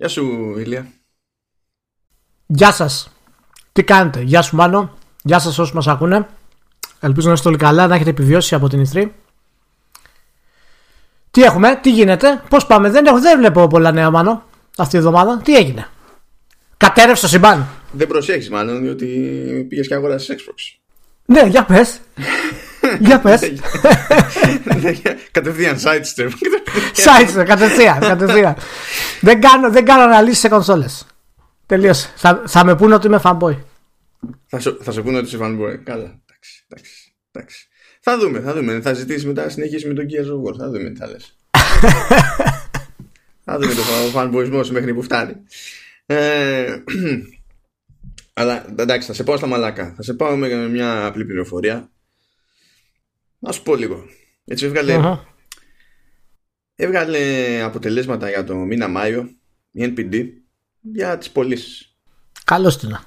Γεια σου, Ηλία. Γεια σας. Τι κάνετε; Γεια σου, Μάνο. Γεια σας όσοι μας ακούνε. Ελπίζω να είστε όλοι καλά, να έχετε επιβιώσει από την E3. Τι έχουμε, τι γίνεται, πώς πάμε; Δεν, έχω, δεν βλέπω πολλά νέα, Μάνο, αυτή τη εβδομάδα. Τι έγινε; Κατέρευσε το σύμπαν. Δεν προσέχεις μάλλον, διότι πήγες και αγοράσεις Xbox. Ναι, για πες. για πες. Κατευθείαν sidestep. Sidestep, κατευθείαν. κατευθείαν. δεν, κάνω, δεν κάνω αναλύσεις σε κονσόλες. Τελείωσε. Θα, θα με πούνε ότι είμαι fanboy. θα, σου, θα σε πούνε ότι είσαι fanboy. Καλά. Εντάξει, εντάξει, εντάξει. Θα δούμε, θα δούμε. Θα ζητήσεις μετά συνεχίσεις με τον Gears of War. Θα δούμε τι θα λες. θα δούμε το fanboyισμό σου μέχρι που φτάνει. Ε, αλλά εντάξει, θα σε πάω στα μαλάκα. Θα σε πάω με μια απλή πληροφορία. Να σου πω λίγο. Έτσι έβγαλε, Αχα. έβγαλε αποτελέσματα για το μήνα Μάιο η NPD για τις πωλήσεις. Καλώς την. να.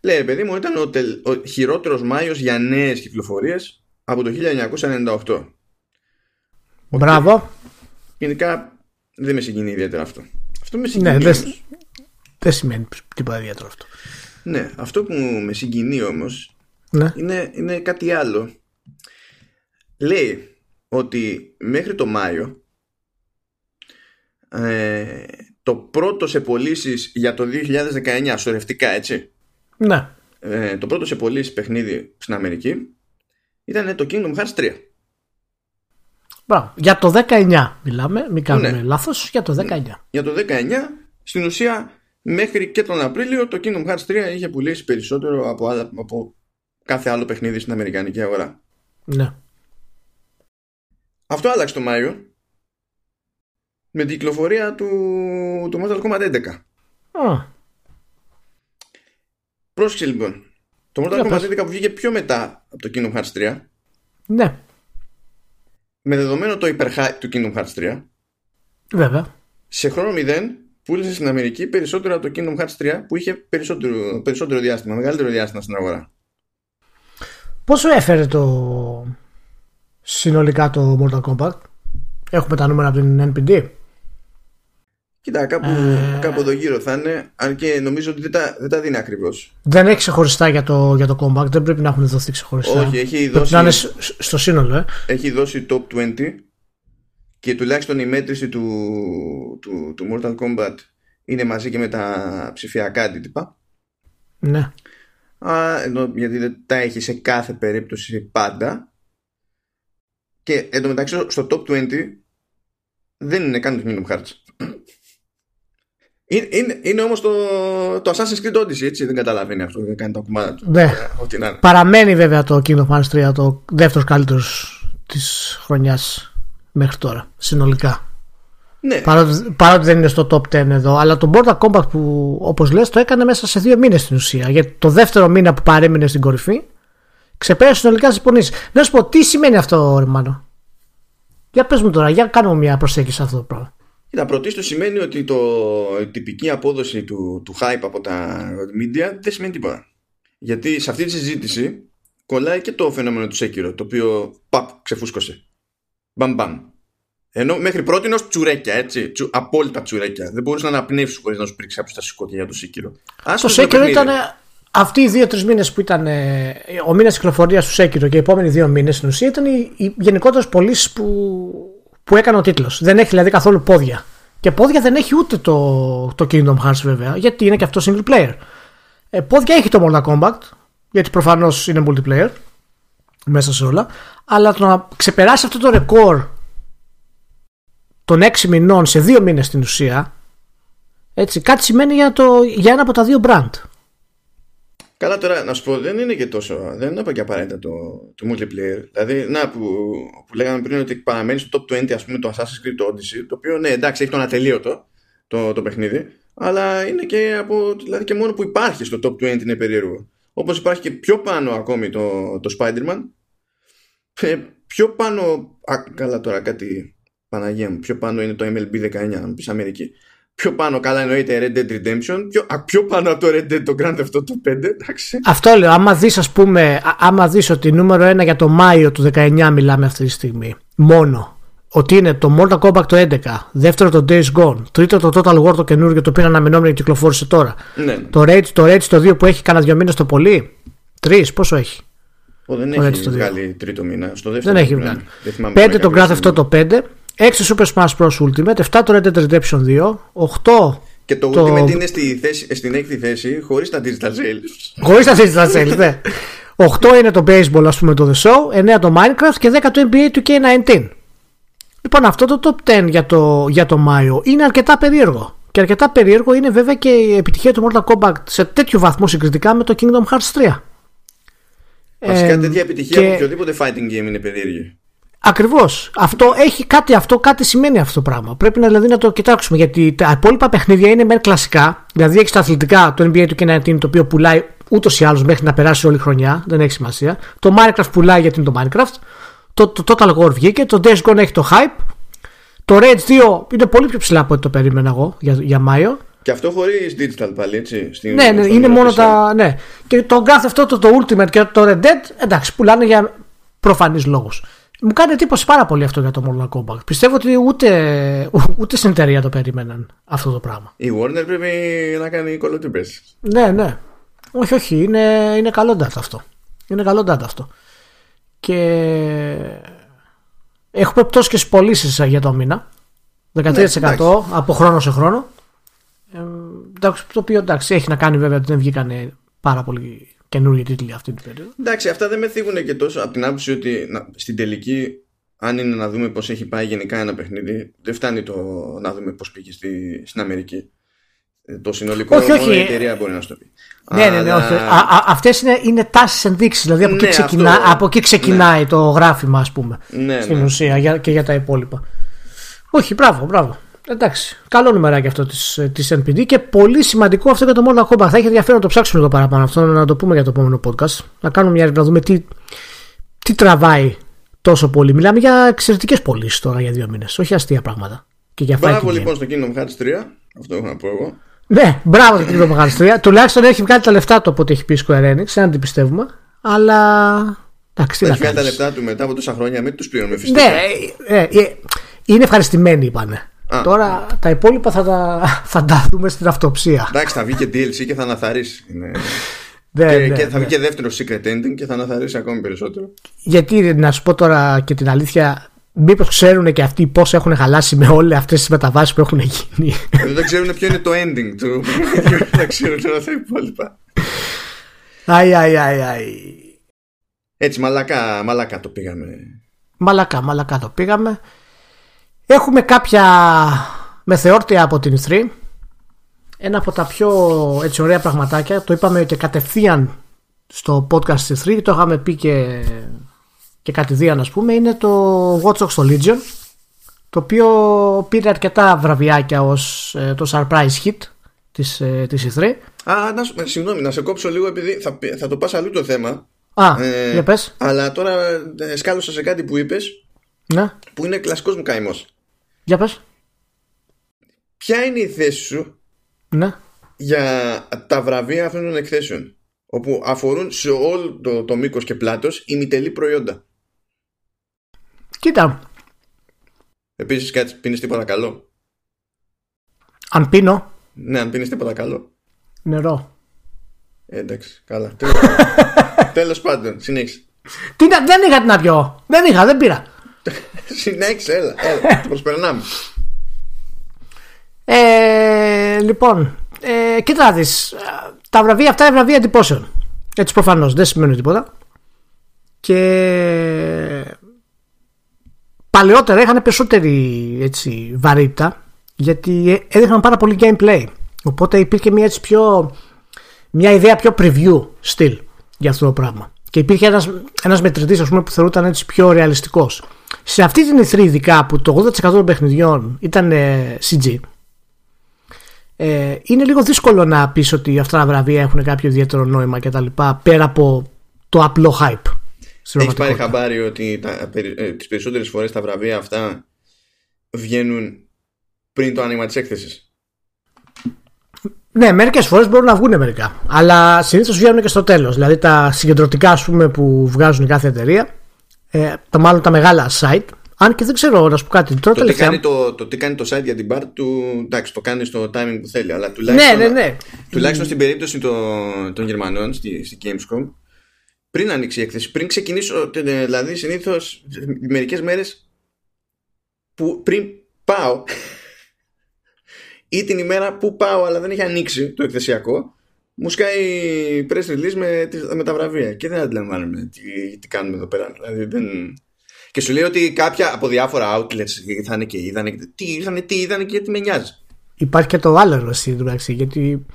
Λέει, παιδί μου, ήταν ο, τελ, ο χειρότερος Μάιος για νέες κυκλοφορίες από το 1998. Μπράβο. Γενικά δεν με συγκινεί ιδιαίτερα αυτό. Αυτό με Ναι, συγκινεί. δεν όμως. δεν σημαίνει τίποτα ιδιαίτερο αυτό. ναι, αυτό που με συγκινεί όμως Ναι. είναι, είναι κάτι άλλο. Λέει ότι μέχρι το Μάιο ε, το πρώτο σε πωλήσεις για το 2019 σωρευτικά έτσι Ναι. ε, το πρώτο σε πωλήσεις παιχνίδι στην Αμερική ήταν το Kingdom Hearts 3 Μπράβο. Για το 19 μιλάμε, μην κάνουμε Ναι. λάθος, για το 19. για το 19 στην ουσία μέχρι και τον Απρίλιο το Kingdom Hearts 3 είχε πουλήσει περισσότερο από, άλλα, από κάθε άλλο παιχνίδι στην Αμερικανική αγορά Ναι. Αυτό άλλαξε το Μάιο με την κυκλοφορία του, του Mortal Kombat 11. Α, Πρόσεξε λοιπόν. Το Mortal Για Kombat πες. 11 που βγήκε πιο μετά από το Kingdom Hearts 3 ναι, με δεδομένο το hype του Kingdom Hearts 3 βέβαια. σε χρόνο 0 πούλησε στην Αμερική περισσότερο από το Kingdom Hearts 3 που είχε περισσότερο, περισσότερο διάστημα, μεγαλύτερο διάστημα στην αγορά. Πόσο έφερε το συνολικά το Mortal Kombat. Έχουμε τα νούμερα από την NPD. Κοίτα, κάπου, Ε. κάπου εδώ γύρω θα είναι, αν και νομίζω ότι δεν τα, δεν τα δίνει ακριβώς. Δεν έχει ξεχωριστά για το, για το Kombat. Δεν πρέπει να έχουν δοθεί ξεχωριστά. Όχι, έχει Πρέπει δώσει, να είναι σ- σ- στο σύνολο, ε. έχει δώσει top 20 και τουλάχιστον η μέτρηση του, του, του Mortal Kombat είναι μαζί και με τα ψηφιακά αντίτυπα. Ναι. Α, ενώ, γιατί δεν τα έχει σε κάθε περίπτωση πάντα. Και εντωμεταξύ στο top 20 δεν είναι καν το Kingdom Hearts. Είναι, είναι, είναι όμως το, το Assassin's Creed Odyssey, έτσι, δεν καταλαβαίνει αυτό, δεν κάνει τα κουμάτα του. ναι. Ε, Ό,τι να είναι. Παραμένει βέβαια το Kingdom Hearts 3 το δεύτερος καλύτερος της χρονιάς μέχρι τώρα. Συνολικά. Ναι, Παρότι, παρότι δεν είναι στο top 10 εδώ. Αλλά το Mortal Kombat που όπως λες το έκανε μέσα σε δύο μήνες στην ουσία. Γιατί το δεύτερο μήνα που παρέμεινε στην κορυφή ξεπέρασε συνολικά τι πονήσει. Να σου πω τι σημαίνει αυτό, ρε Μάνο; Για πες μου τώρα, για κάνουμε μια προσέγγιση σε αυτό το πράγμα. Κοίτα, πρωτίστως σημαίνει ότι το, η τυπική απόδοση του, του hype από τα media δεν σημαίνει τίποτα. Γιατί σε αυτή τη συζήτηση κολλάει και το φαινόμενο του Sekiro, το οποίο παπ, ξεφούσκωσε. Μπαμ μπαμ. Ενώ μέχρι πρώτη είναι τσουρέκια, έτσι. Τσου, απόλυτα τσουρέκια. Δεν μπορούσε να αναπνεύσει χωρίς να σου πρίξει κάποιο τα σηκώτια για το Sekiro. Ας Το το Sekiro παιχνίδι. ήταν αυτοί οι δύο-τρεις μήνες που ήταν ε, ο μήνας κυκλοφορίας του Sekiro και οι επόμενοι δύο μήνες στην ουσία ήταν οι, οι γενικότερες πωλήσεις που, που έκανε ο τίτλος. Δεν έχει δηλαδή καθόλου πόδια. Και πόδια δεν έχει ούτε το, το Kingdom Hearts βέβαια, γιατί είναι και αυτό single player. Ε, πόδια έχει το Mortal Kombat, γιατί προφανώς είναι multiplayer μέσα σε όλα. Αλλά το να ξεπεράσει αυτό το ρεκόρ των 6 μηνών σε 2 μήνες στην ουσία έτσι, κάτι σημαίνει για, το, για ένα από τα δύο brand. Καλά τώρα να σου πω δεν είναι και τόσο δεν είναι και απαραίτητα το, το multiplayer. Δηλαδή να που, που λέγαμε πριν ότι παραμένει στο top 20 ας πούμε το Assassin's Creed το Odyssey το οποίο ναι εντάξει έχει τον ατελείωτο το, το παιχνίδι αλλά είναι και από δηλαδή και μόνο που υπάρχει στο top 20 είναι περίεργο. Όπως υπάρχει και πιο πάνω ακόμη το, το Spider-Man. Ε, πιο πάνω α, καλά τώρα κάτι Παναγία μου πιο πάνω είναι το MLB 19 αν πεις Αμερική Πιο πάνω καλά εννοείται Red Dead Redemption. Πιο, α, πιο πάνω από το Red Dead το Grand Theft Auto 5. Εντάξει. Αυτό λέω. Άμα δεις ας πούμε, α- άμα δεις ότι νούμερο 1 για το Μάιο του 19 μιλάμε αυτή τη στιγμή. Μόνο. ότι είναι το Mortal Kombat το 11, δεύτερο το Days Gone, τρίτο το Total War το καινούργιο το οποίο είναι αναμενόμενο και κυκλοφόρησε τώρα. Ναι. Το Rage, το Rage το 2 που έχει κανένα δύο μήνες το πολύ; Τρεις, πόσο έχει; Ο, δεν Ωραία, έχει το δύο. βγάλει τρίτο μήνα. Στο δεύτερο Δεν έχει πρέπει να βγάλει. είναι. Δεν θυμάμαι 5 τώρα το κάποια Grand Theft στιγμή. Auto 5, 6 Super Smash Bros. Ultimate, 7 το Red Dead Redemption 2, 8 Και το, το- Ultimate είναι στη θέση, στην έκτη θέση χωρίς τα digital sales. Χωρίς να θέσει τα sales, ναι. 8 είναι το baseball, ας πούμε, το The Show, 9 το Minecraft και 10 το NBA 2K19. Λοιπόν, αυτό το top 10 για το, για το Μάιο είναι αρκετά περίεργο. Και αρκετά περίεργο είναι βέβαια και η επιτυχία του Mortal Kombat σε τέτοιο βαθμό συγκριτικά με το Kingdom Hearts 3. Βασικά Ε, τέτοια επιτυχία και- από οποιοδήποτε fighting game είναι περίεργη. Ακριβώς. Αυτό έχει κάτι, αυτό κάτι σημαίνει αυτό το πράγμα. Πρέπει να, δηλαδή, να το κοιτάξουμε γιατί τα υπόλοιπα παιχνίδια είναι μεν κλασικά. Δηλαδή έχεις τα αθλητικά, το NBA του K19 το οποίο πουλάει ούτως ή άλλως μέχρι να περάσει όλη η χρονιά. Δεν έχει σημασία. Το Minecraft πουλάει γιατί είναι το Minecraft. Το, το Total War βγήκε. Το Days Gone έχει το hype. Το Rage 2 είναι πολύ πιο ψηλά από ό,τι το περίμενα εγώ για, για Μάιο. Και αυτό χωρίς digital πάλι, έτσι. Στην, Ναι, ναι, στο είναι μόνο PlayStation. τα. Ναι. Και το κάθε αυτό το, το Ultimate και το Red Dead, εντάξει, πουλάνε για προφανείς λόγους. Μου κάνει εντύπωση πάρα πολύ αυτό για το Mortal Kombat. Πιστεύω ότι ούτε, ούτε στην εταιρεία το περίμεναν αυτό το πράγμα. Η Warner πρέπει να κάνει Call of Duty Best. Ναι, ναι. Όχι, όχι, είναι, είναι καλό data αυτό. Είναι καλό data αυτό. Και έχουμε πτώσει και στι πωλήσει για το μήνα. 13% Ναι, εντάξει. από χρόνο σε χρόνο. Ε, εντάξει, το οποίο εντάξει, έχει να κάνει βέβαια ότι δεν βγήκαν πάρα πολύ καινούργιοι τίτλοι αυτή την περίοδο. Εντάξει, αυτά δεν με θίγουν και τόσο από την άποψη ότι να, στην τελική, αν είναι να δούμε πώς έχει πάει γενικά ένα παιχνίδι, δεν φτάνει το να δούμε πώς πήγε στη, στην Αμερική. Ε, Το συνολικό Όχι, μόνο όχι. η εταιρεία μπορεί να σου το πει. Ναι, ναι, ναι, Αλλά- όχι. Αυτές είναι, είναι τάσεις ενδείξεις. Δηλαδή από, Ναι, εκεί ξεκινά, αυτό. από εκεί ξεκινάει το γράφημα, ας πούμε. Ναι, στην ναι. ουσία για, και για τα υπόλοιπα. Όχι, μπράβο, μπράβο. Εντάξει. Καλό νούμεράκι αυτό της της NPD και πολύ σημαντικό αυτό για το Mortal Kombat. Θα έχει ενδιαφέρον να το ψάξουμε λίγο παραπάνω αυτό, να το πούμε για το επόμενο podcast. Να κάνουμε μια να δούμε τι, τι τραβάει τόσο πολύ. Μιλάμε για εξαιρετικές πωλήσεις τώρα για δύο μήνες. Όχι αστεία πράγματα. Και για Μπράβο fighting game. λοιπόν στο Kingdom Hearts 3. Αυτό έχω να πω εγώ. Ναι, μπράβο το Kingdom Hearts 3. Τουλάχιστον έχει βγάλει τα λεφτά του από ό,τι έχει πει η Square Enix. Δεν την πιστεύουμε. Αλλά. Εντάξει, τι να Έχει βγάλει τα κάνεις. λεφτά του μετά από τόσα χρόνια, μην τους πληρώνουμε φυσικά. Ναι, ε, ε, ε, είναι ευχαριστημένοι, είπανε. Α. Τώρα τα υπόλοιπα θα τα, θα τα δούμε στην αυτοψία. Εντάξει, θα βγει και DLC και θα αναθαρίσει. Είναι... Ναι, και, ναι, και θα ναι. βγει και δεύτερο secret ending και θα αναθαρίσει ακόμη περισσότερο. Γιατί να σου πω τώρα και την αλήθεια, μήπω ξέρουν και αυτοί πώ έχουν χαλάσει με όλε αυτέ τι μεταβάσει που έχουν γίνει. Ε, δεν ξέρουν ποιο είναι το ending του. δεν ξέρουν τώρα τα υπόλοιπα. Αϊ, αϊ, αϊ, αϊ. Έτσι, μαλακά, μαλακά το πήγαμε. Μαλακά, μαλακά το πήγαμε. Έχουμε κάποια μεθεόρτια από την E3. Ένα από τα πιο έτσι ωραία πραγματάκια. Το είπαμε και κατευθείαν στο podcast της E3. Το είχαμε πει και, και κατηδίαν ας πούμε. Είναι το Watch Dogs στο Legion. Το οποίο πήρε αρκετά βραβιάκια ως ε, το surprise hit της, ε, της E3. Α, να, σου- ε, συγγνώμη, να σε κόψω λίγο επειδή θα, πει- θα το πας αλλού το θέμα. Α, Ε, για πες. Αλλά τώρα ε, σκάλωσα σε κάτι που είπες Ναι, που είναι κλασικός μου καημός. Για πες. Ποια είναι η θέση σου Ναι. για τα βραβεία αυτών των εκθέσεων όπου αφορούν σε όλο το, το μήκος και πλάτος ημιτελή προϊόντα; Κοίτα, Επίσης κάτι πίνεις τίποτα καλό; αν πίνω Ναι, αν πίνεις τίποτα καλό. νερό. Ε, εντάξει, καλά. Τέλος, τέλος πάντων, συνέχισε. Τι να, δεν είχα τι να πιω. Δεν είχα, δεν πήρα. Συνέχισε, έλα, έλα, προσπερνάμε. Ε, λοιπόν, ε, κοίτα να δεις, ε, τα βραβεία αυτά είναι βραβεία εντυπώσεων. Έτσι προφανώς, δεν σημαίνει τίποτα. Και παλαιότερα είχαν περισσότερη έτσι, βαρύτητα γιατί ε, έδειχναν πάρα πολύ gameplay. Οπότε υπήρχε μια, έτσι, πιο, μια ιδέα πιο preview στυλ για αυτό το πράγμα. Και υπήρχε ένας, ένας μετρητής ας πούμε, που θεωρούταν έτσι πιο ρεαλιστικός. Σε αυτή την E3 ειδικά που το 80% των παιχνιδιών ήταν ε, CG ε, είναι λίγο δύσκολο να πεις ότι αυτά τα βραβεία έχουν κάποιο ιδιαίτερο νόημα και τα λοιπά πέρα από το απλό hype. στην Έχει πάρει πραγματικότητα. χαμπάρι ότι τα, περι- ε, τις περισσότερες φορές τα βραβεία αυτά βγαίνουν πριν το άνοιγμα της έκθεσης. Ναι, μερικές φορές μπορούν να βγουν μερικά. Αλλά συνήθως βγαίνουν και στο τέλος. Δηλαδή τα συγκεντρωτικά ας πούμε, που βγάζουν η κάθε εταιρεία, ε, τα μάλλον τα μεγάλα site, Αν και δεν ξέρω να σου πω κάτι. Τώρα το, τι κάνει το, το τι κάνει το site για την bar του, εντάξει, το κάνει στο timing που θέλει. Αλλά τουλάχιστον, ναι, ναι, ναι. τουλάχιστον στην περίπτωση των, των Γερμανών στη, στη Gamescom, πριν ανοίξει η έκθεση, πριν ξεκινήσω, δηλαδή συνήθως μερικές μέρες που πριν πάω ή την ημέρα που πάω αλλά δεν έχει ανοίξει το εκθεσιακό μου σκάει press release με, με τα βραβεία και δεν αντιλαμβάνομαι τι, τι κάνουμε εδώ πέρα δηλαδή δεν... και σου λέει ότι κάποια από διάφορα outlets ήρθανε και είδανε τι είδανε, τι είδανε και τι με νοιάζει υπάρχει και το άλλο εσύ γιατί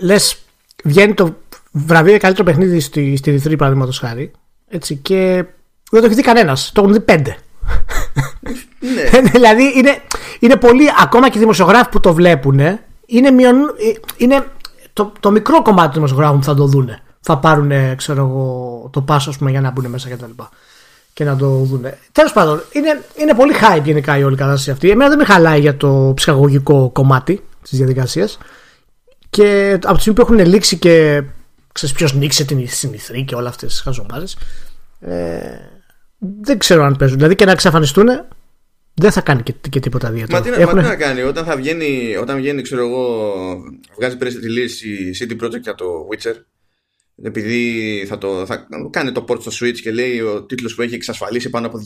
λες βγαίνει το βραβείο καλύτερο παιχνίδι στη, στη Διθρή παραδείγματος χάρη έτσι, και δεν το έχει δει κανένας. Το έχουν δει πέντε. Ναι. δηλαδή είναι, είναι πολύ, ακόμα και οι δημοσιογράφοι που το βλέπουν, είναι, μειον, είναι το, το μικρό κομμάτι των δημοσιογράφων που θα το δουν. Θα πάρουν, ξέρω εγώ, το πάσο πούμε, για να μπουν μέσα κτλ. Και, και να το δουν. Τέλος πάντων, είναι, είναι πολύ hype γενικά η όλη κατάσταση αυτή. Εμένα δεν με χαλάει για το ψυχαγωγικό κομμάτι της διαδικασίας. Και από τη στιγμή που έχουν λήξει και ξέρεις ποιος νίξε την συνηθρή και όλα αυτές τις χαζομάρες. Ε, δεν ξέρω αν παίζουν. Δηλαδή και να εξαφανιστούν δεν θα κάνει και, και τίποτα ιδιαίτερο. Μα, τι, Έχουν... μα τι να κάνει, όταν θα βγαίνει, όταν βγαίνει, ξέρω εγώ, βγάζει press release η CD Projekt για το Witcher, επειδή θα, το, θα κάνει το port στο Switch και λέει ο τίτλος που έχει εξασφαλίσει πάνω από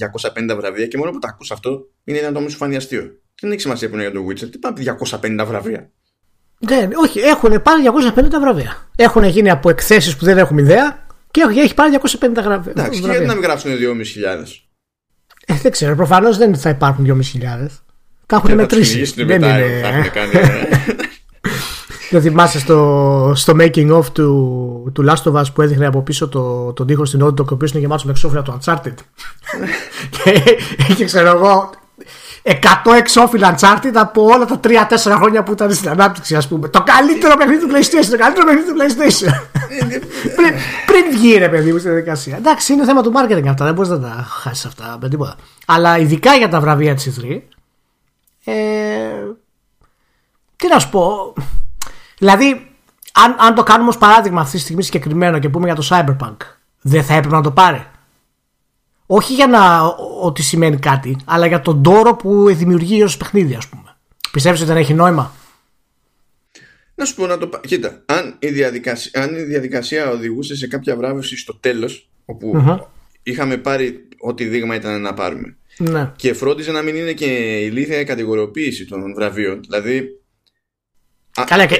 250 βραβεία και μόνο που τα ακούς αυτό είναι να το σου φανεί αστείο. Δεν έχει σημασία που είναι για το Witcher, τι πάνω από 250 βραβεία. Δεν, όχι, έχουν πάρει 250 βραβεία. Έχουν γίνει από εκθέσεις που δεν έχουμε ιδέα και έχει πάρει 250 βραβεία. Εντάξει, και γιατί να μην γράψουν 2.500. Ε, δεν ξέρω, προφανώς δεν θα υπάρχουν 2.500. Τα έχουν μετρήσει. Δεν είναι. Δεν θυμάσαι στο, στο making of του, του Last of Us που έδειχνε από πίσω το, τον τοίχο στην Audio, ο οποίος είναι γεμάτος με εξώφυλλα του Uncharted. και είχε, ξέρω εγώ, 100 εξώφυλλα Uncharted από όλα τα 3-4 χρόνια που ήταν στην ανάπτυξη, ας πούμε. Το καλύτερο παιχνίδι του PlayStation. Το καλύτερο παιχνίδι του PlayStation. Πριν, πριν βγει ρε παιδί μου στη διαδικασία. Εντάξει, είναι θέμα του marketing αυτά. Δεν μπορείς να τα χάσεις αυτά με τίποτα. Αλλά ειδικά για τα βραβεία της E3. Ε, τι να σου πω. Δηλαδή, αν, αν το κάνουμε ως παράδειγμα αυτή τη στιγμή συγκεκριμένο και πούμε για το Cyberpunk, δεν θα έπρεπε να το πάρει όχι για να ότι σημαίνει κάτι, αλλά για τον τόρο που δημιουργεί ως παιχνίδι, ας πούμε. Πιστεύεις ότι δεν έχει νόημα; Να σου πω να το Κοίτα, αν η διαδικασία, αν η διαδικασία οδηγούσε σε κάποια βράβευση στο τέλος, είχαμε πάρει ό,τι δείγμα ήταν να πάρουμε. Ναι. Και φρόντιζε να μην είναι και ηλίθια κατηγοριοποίηση των βραβείων. Δηλαδή. Καλά, και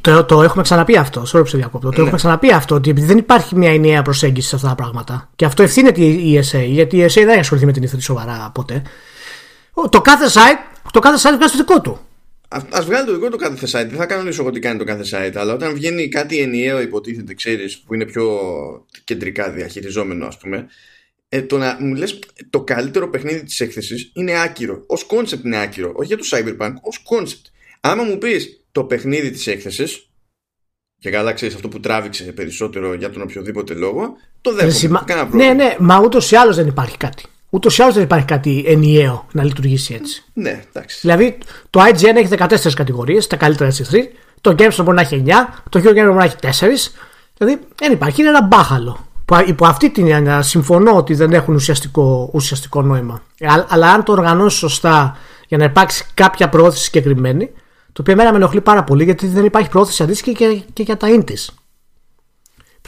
το, το έχουμε ξαναπεί αυτό. Sorry που διακόπτω. Το ναι. έχουμε ξαναπεί αυτό ότι επειδή δεν υπάρχει μια ενιαία προσέγγιση σε αυτά τα πράγματα και αυτό ευθύνεται η ESA, γιατί η ESA δεν έχει ασχοληθεί με την ηθική σοβαρά ποτέ. Το κάθε site, το κάθε site βγάζει το δικό του. Α βγάλει το δικό του κάθε site. Δεν θα κανονίσω εγώ τι κάνει το κάθε site. Αλλά όταν βγαίνει κάτι ενιαίο, υποτίθεται, ξέρεις, που είναι πιο κεντρικά διαχειριζόμενο, ας πούμε, ε, το να μου λες το καλύτερο παιχνίδι της έκθεσης είναι άκυρο. Ως concept είναι άκυρο. Όχι για το Cyberpunk, ως concept. Άμα μου πεις το παιχνίδι της έκθεσης και καλά ξέρεις αυτό που τράβηξε περισσότερο για τον οποιοδήποτε λόγο το δέχομαι, μα... Ναι, ναι, μα ούτως ή άλλως δεν υπάρχει κάτι. Ούτως ή άλλως δεν υπάρχει κάτι ενιαίο να λειτουργήσει έτσι. Ναι, εντάξει. Δηλαδή το IGN έχει 14 κατηγορίες, τα καλύτερα στις 3. Το GameStop μπορεί να έχει 9, το Eurogamer μπορεί να έχει 4. Δηλαδή δεν υπάρχει, είναι ένα μπάχαλο. Που υπό αυτή την έννοια συμφωνώ ότι δεν έχουν ουσιαστικό, ουσιαστικό νόημα. Αλλά αν το οργανώσει σωστά για να υπάρξει κάποια προώθηση συγκεκριμένη, το οποίο εμένα με ενοχλεί πάρα πολύ γιατί δεν υπάρχει πρόθεση αντίστοιχη και, και για τα indies.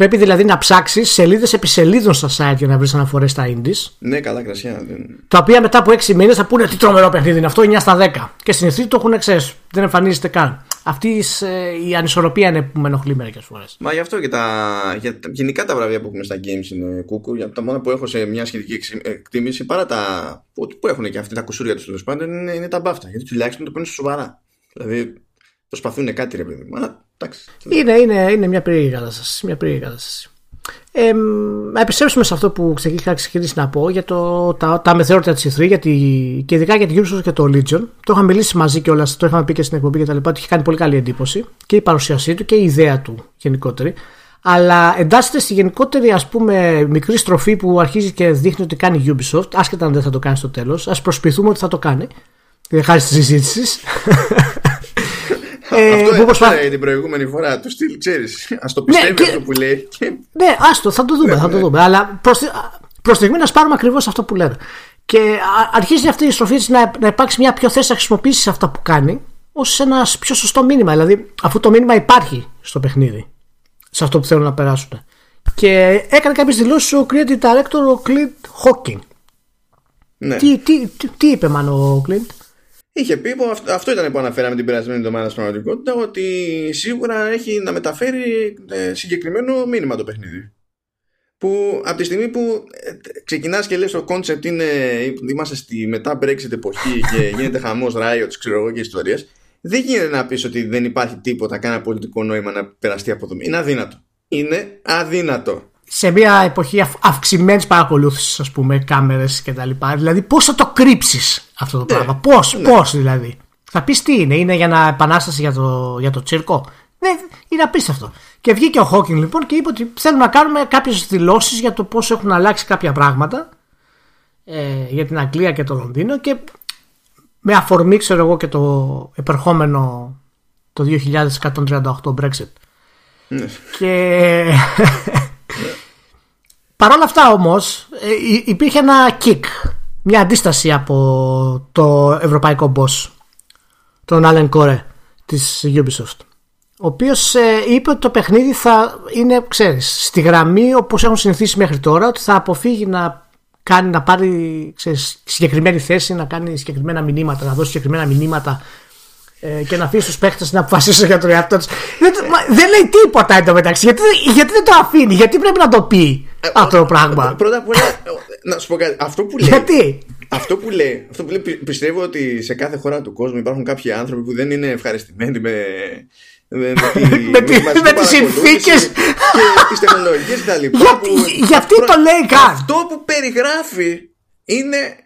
Πρέπει δηλαδή να ψάξεις σελίδες επί σελίδων στα site για να βρεις αναφορές στα indies. Ναι, καλά, κρασιά. Τα οποία μετά από 6 μήνες θα πούνε τι τρομερό παιχνίδι είναι αυτό, 9 στα 10. Και στην ευθύνη το έχουν ξέρεις, δεν εμφανίζεται καν. Αυτή ε, η ανισορροπία είναι που με ενοχλεί μερικές φορές. Μα γι' αυτό και τα, για, γενικά τα βραβεία που έχουμε στα games είναι κούκου. Για τα μόνα που έχω σε μια σχετική εκτίμηση παρά τα. που, που έχουν και αυτή τα κουσούρια τους τέλος πάντων είναι, είναι τα μπάφτα. Γιατί τουλάχιστον το παίρνουν σοβαρά. Δηλαδή προσπαθούν κάτι ρε παιδί μου. Είναι, είναι, είναι μια περίεργη κατάσταση. Μια περίεργη κατάσταση. Ε, να επιστρέψουμε σε αυτό που είχα ξεκινήσει να πω για το, τα, τα μεθεώρητα τη E3 γιατί, και ειδικά για την Ubisoft και το Legion. Το είχαμε μιλήσει μαζί και όλα, το είχαμε πει και στην εκπομπή και τα λοιπά. Ότι είχε κάνει πολύ καλή εντύπωση και η παρουσίασή του και η ιδέα του γενικότερη. Αλλά εντάσσεται στη γενικότερη ας πούμε μικρή στροφή που αρχίζει και δείχνει ότι κάνει η Ubisoft, άσχετα αν δεν θα το κάνει στο τέλος. Α προσποιηθούμε ότι θα το κάνει. Δεν χάρη τη συζήτηση. Ε, αυτό που προσπάθει... την προηγούμενη φορά. Του στυλ, ξέρεις. Α το ναι, πιστεύει αυτό που λέει. Ναι, άστο, θα το δούμε. θα το ναι, ναι. δούμε. Αλλά προς τη στιγμή να σπάρουμε ακριβώς αυτό που λένε. Και αρχίζει αυτή η στροφή να, να υπάρξει μια πιο θέση να χρησιμοποιήσει αυτά που κάνει ως ένα πιο σωστό μήνυμα. Δηλαδή, αφού το μήνυμα υπάρχει στο παιχνίδι, σε αυτό που θέλουν να περάσουν. Και έκανε κάποιες δηλώσεις ο creative director, ο Clint Hawking. Ναι. Τι, τι, τι, τι είπε, μάλλον ο Clint; Είχε πει, αυτό, αυτό ήταν που αναφέραμε την περασμένη εβδομάδα στην πραγματικότητα, ότι σίγουρα έχει να μεταφέρει ε, συγκεκριμένο μήνυμα το παιχνίδι. Που από τη στιγμή που ε, ξεκινάς και λες το concept είναι είμαστε στη μετά Brexit εποχή και γίνεται χαμός riots ξέρω εγώ και ιστορίες δεν γίνεται να πεις ότι δεν υπάρχει τίποτα κανένα πολιτικό νόημα να περαστεί από εδώ. Είναι αδύνατο. Είναι αδύνατο σε μια εποχή αυξημένης παρακολούθησης, ας πούμε, κάμερες κτλ. Δηλαδή, πώς θα το κρύψεις αυτό το ναι, πράγμα, πώς, ναι. πώς δηλαδή; Θα πεις τι είναι, είναι για να επανάσταση για το, για το τσίρκο; Ναι, είναι απίστευτο. Και βγήκε ο Χόκκινγκ λοιπόν και είπε ότι θέλουμε να κάνουμε κάποιες δηλώσεις για το πώς έχουν αλλάξει κάποια πράγματα ε, για την Αγγλία και το Λονδίνο και με αφορμή, ξέρω εγώ, και το επερχόμενο το 2138 Brexit. Ναι. Και Παρ' όλα αυτά όμως ε, υπήρχε ένα kick, μια αντίσταση από το ευρωπαϊκό boss, τον Άλεν Κόρε της Ubisoft. Ο οποίος ε, είπε ότι το παιχνίδι θα είναι, ξέρεις, στη γραμμή όπως έχουν συνηθίσει μέχρι τώρα, ότι θα αποφύγει να κάνει να πάρει ξέρεις, συγκεκριμένη θέση, να κάνει συγκεκριμένα μηνύματα, να δώσει συγκεκριμένα μηνύματα ε, και να αφήσει τους παίχτε να αποφασίσουν για το εαυτό τους. Δεν, δεν λέει τίποτα εντωμεταξύ. Γιατί, γιατί δεν το αφήνει, γιατί πρέπει να το πει ε, αυτό το πράγμα. Πρώτα απ' όλα, να σου πω κάτι. Αυτό που λέει. Γιατί; Αυτό που λέει, αυτό που λέει, πιστεύω ότι σε κάθε χώρα του κόσμου υπάρχουν κάποιοι άνθρωποι που δεν είναι ευχαριστημένοι με, με, με, με τις συνθήκες και τις τεχνολογίες τα λοιπά γιατί το λέει καν; αυτό που περιγράφει είναι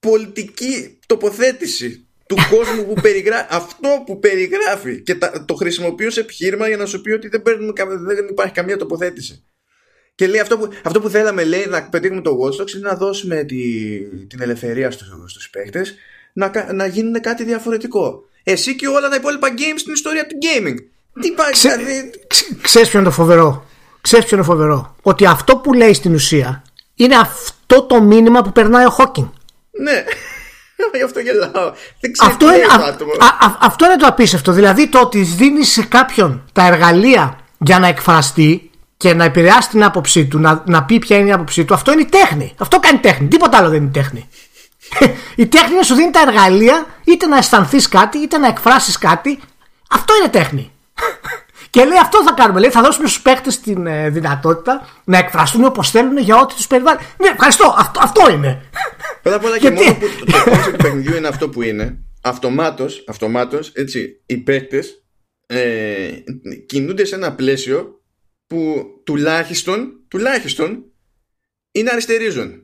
πολιτική τοποθέτηση του κόσμου που περιγράφει αυτό που περιγράφει και το χρησιμοποιείς ως επιχείρημα για να σου πει ότι δεν, δεν υπάρχει καμία τοποθέτηση και λέει αυτό που, αυτό που θέλαμε λέει να πετύχουμε το Watch Dogs είναι να δώσουμε τη, την ελευθερία στους, στους παίκτες να, να γίνουν κάτι διαφορετικό. Εσύ και όλα τα υπόλοιπα games στην ιστορία του gaming. Τι πάει Ξέ, δηλαδή... Ξέρεις ποιο είναι το φοβερό; Ξέρεις ποιο είναι φοβερό; Ότι αυτό που λέει στην ουσία είναι αυτό το μήνυμα που περνάει ο Χόκκινγκ. Ναι. Γι' αυτό γελάω. Δεν αυτό, είναι, α, α, αυτό είναι το απίστευτο. Δηλαδή το ότι δίνεις σε κάποιον τα εργαλεία για να εκφραστεί και να επηρεάσει την άποψή του, να, να πει ποια είναι η άποψή του, αυτό είναι η τέχνη. Αυτό κάνει τέχνη. Τίποτα άλλο δεν είναι τέχνη. η τέχνη σου δίνει τα εργαλεία είτε να αισθανθείς κάτι, είτε να εκφράσεις κάτι. Αυτό είναι τέχνη. και λέει αυτό θα κάνουμε. Λέει θα δώσουμε στους παίχτες την ε, δυνατότητα να εκφραστούν όπως θέλουν για ό,τι τους περιβάλλει. Ναι, ευχαριστώ. Αυτό, αυτό είναι. Πρώτα απ' όλα και μόνο που το concept του παιχνιδιού είναι αυτό που είναι, αυτομάτως, αυτομάτως, έτσι, οι παίχτες ε, κινούνται σε ένα πλαίσιο που τουλάχιστον, τουλάχιστον είναι αριστερίζον.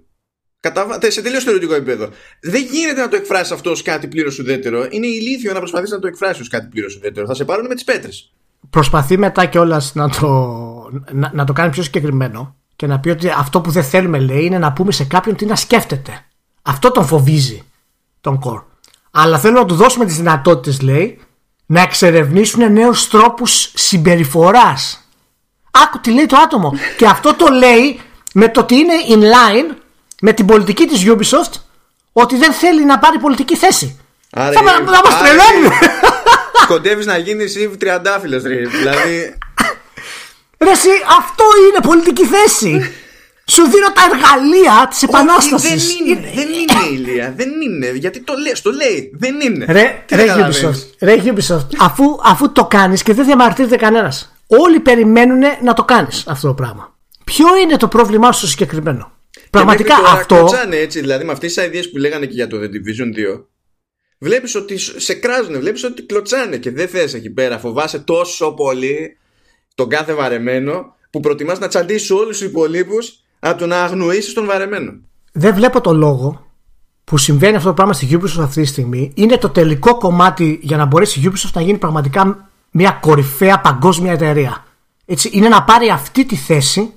Κατά, σε τελείως θεωρητικό επίπεδο. Δεν γίνεται να το εκφράσεις αυτό ως κάτι πλήρως ουδέτερο. Είναι ηλίθιο να προσπαθείς να το εκφράσεις ως κάτι πλήρως ουδέτερο. Θα σε πάρουν με τις πέτρες. Προσπαθεί μετά κιόλας να το, να, να το κάνει πιο συγκεκριμένο και να πει ότι αυτό που δεν θέλουμε λέει είναι να πούμε σε κάποιον τι να σκέφτεται. Αυτό τον φοβίζει τον κορ. Αλλά θέλω να του δώσουμε τις δυνατότητες, λέει, να εξερευνήσουν νέους τρόπους συμπεριφοράς Άκου τι λέει το άτομο. και αυτό το λέει με το ότι είναι in line με την πολιτική της Ubisoft ότι δεν θέλει να πάρει πολιτική θέση. Άρα, θα, θα μας τρελαίνει. Κοντεύεις να γίνεις Ιβ Τριαντάφυλλος δηλαδή... Ρε εσύ, αυτό είναι πολιτική θέση. Σου δίνω τα εργαλεία της επανάστασης. Δεν είναι, δεν είναι ηλία. Δεν είναι. Γιατί το λέει, το λέει. Δεν είναι. Ρε, ρε Ubisoft, ρε Ubisoft αφού, αφού το κάνεις και δεν διαμαρτύρεται κανένας. Όλοι περιμένουν να το κάνεις αυτό το πράγμα. Ποιο είναι το πρόβλημά σου συγκεκριμένο; Πραγματικά τώρα αυτό. Κλωτσάνε έτσι, δηλαδή με αυτές τις ιδέε που λέγανε και για το The Division 2. Βλέπεις ότι σε κράζουν, βλέπεις ότι κλωτσάνε και δεν θες εκεί πέρα. Φοβάσαι τόσο πολύ τον κάθε βαρεμένο που προτιμάς να τσαντήσεις όλους τους υπολείπους από το να αγνοήσεις τον βαρεμένο. Δεν βλέπω το λόγο που συμβαίνει αυτό το πράγμα στη Ubisoft αυτή τη στιγμή. Είναι το τελικό κομμάτι για να μπορέσει η Ubisoft να γίνει πραγματικά μια κορυφαία παγκόσμια εταιρεία. Έτσι, είναι να πάρει αυτή τη θέση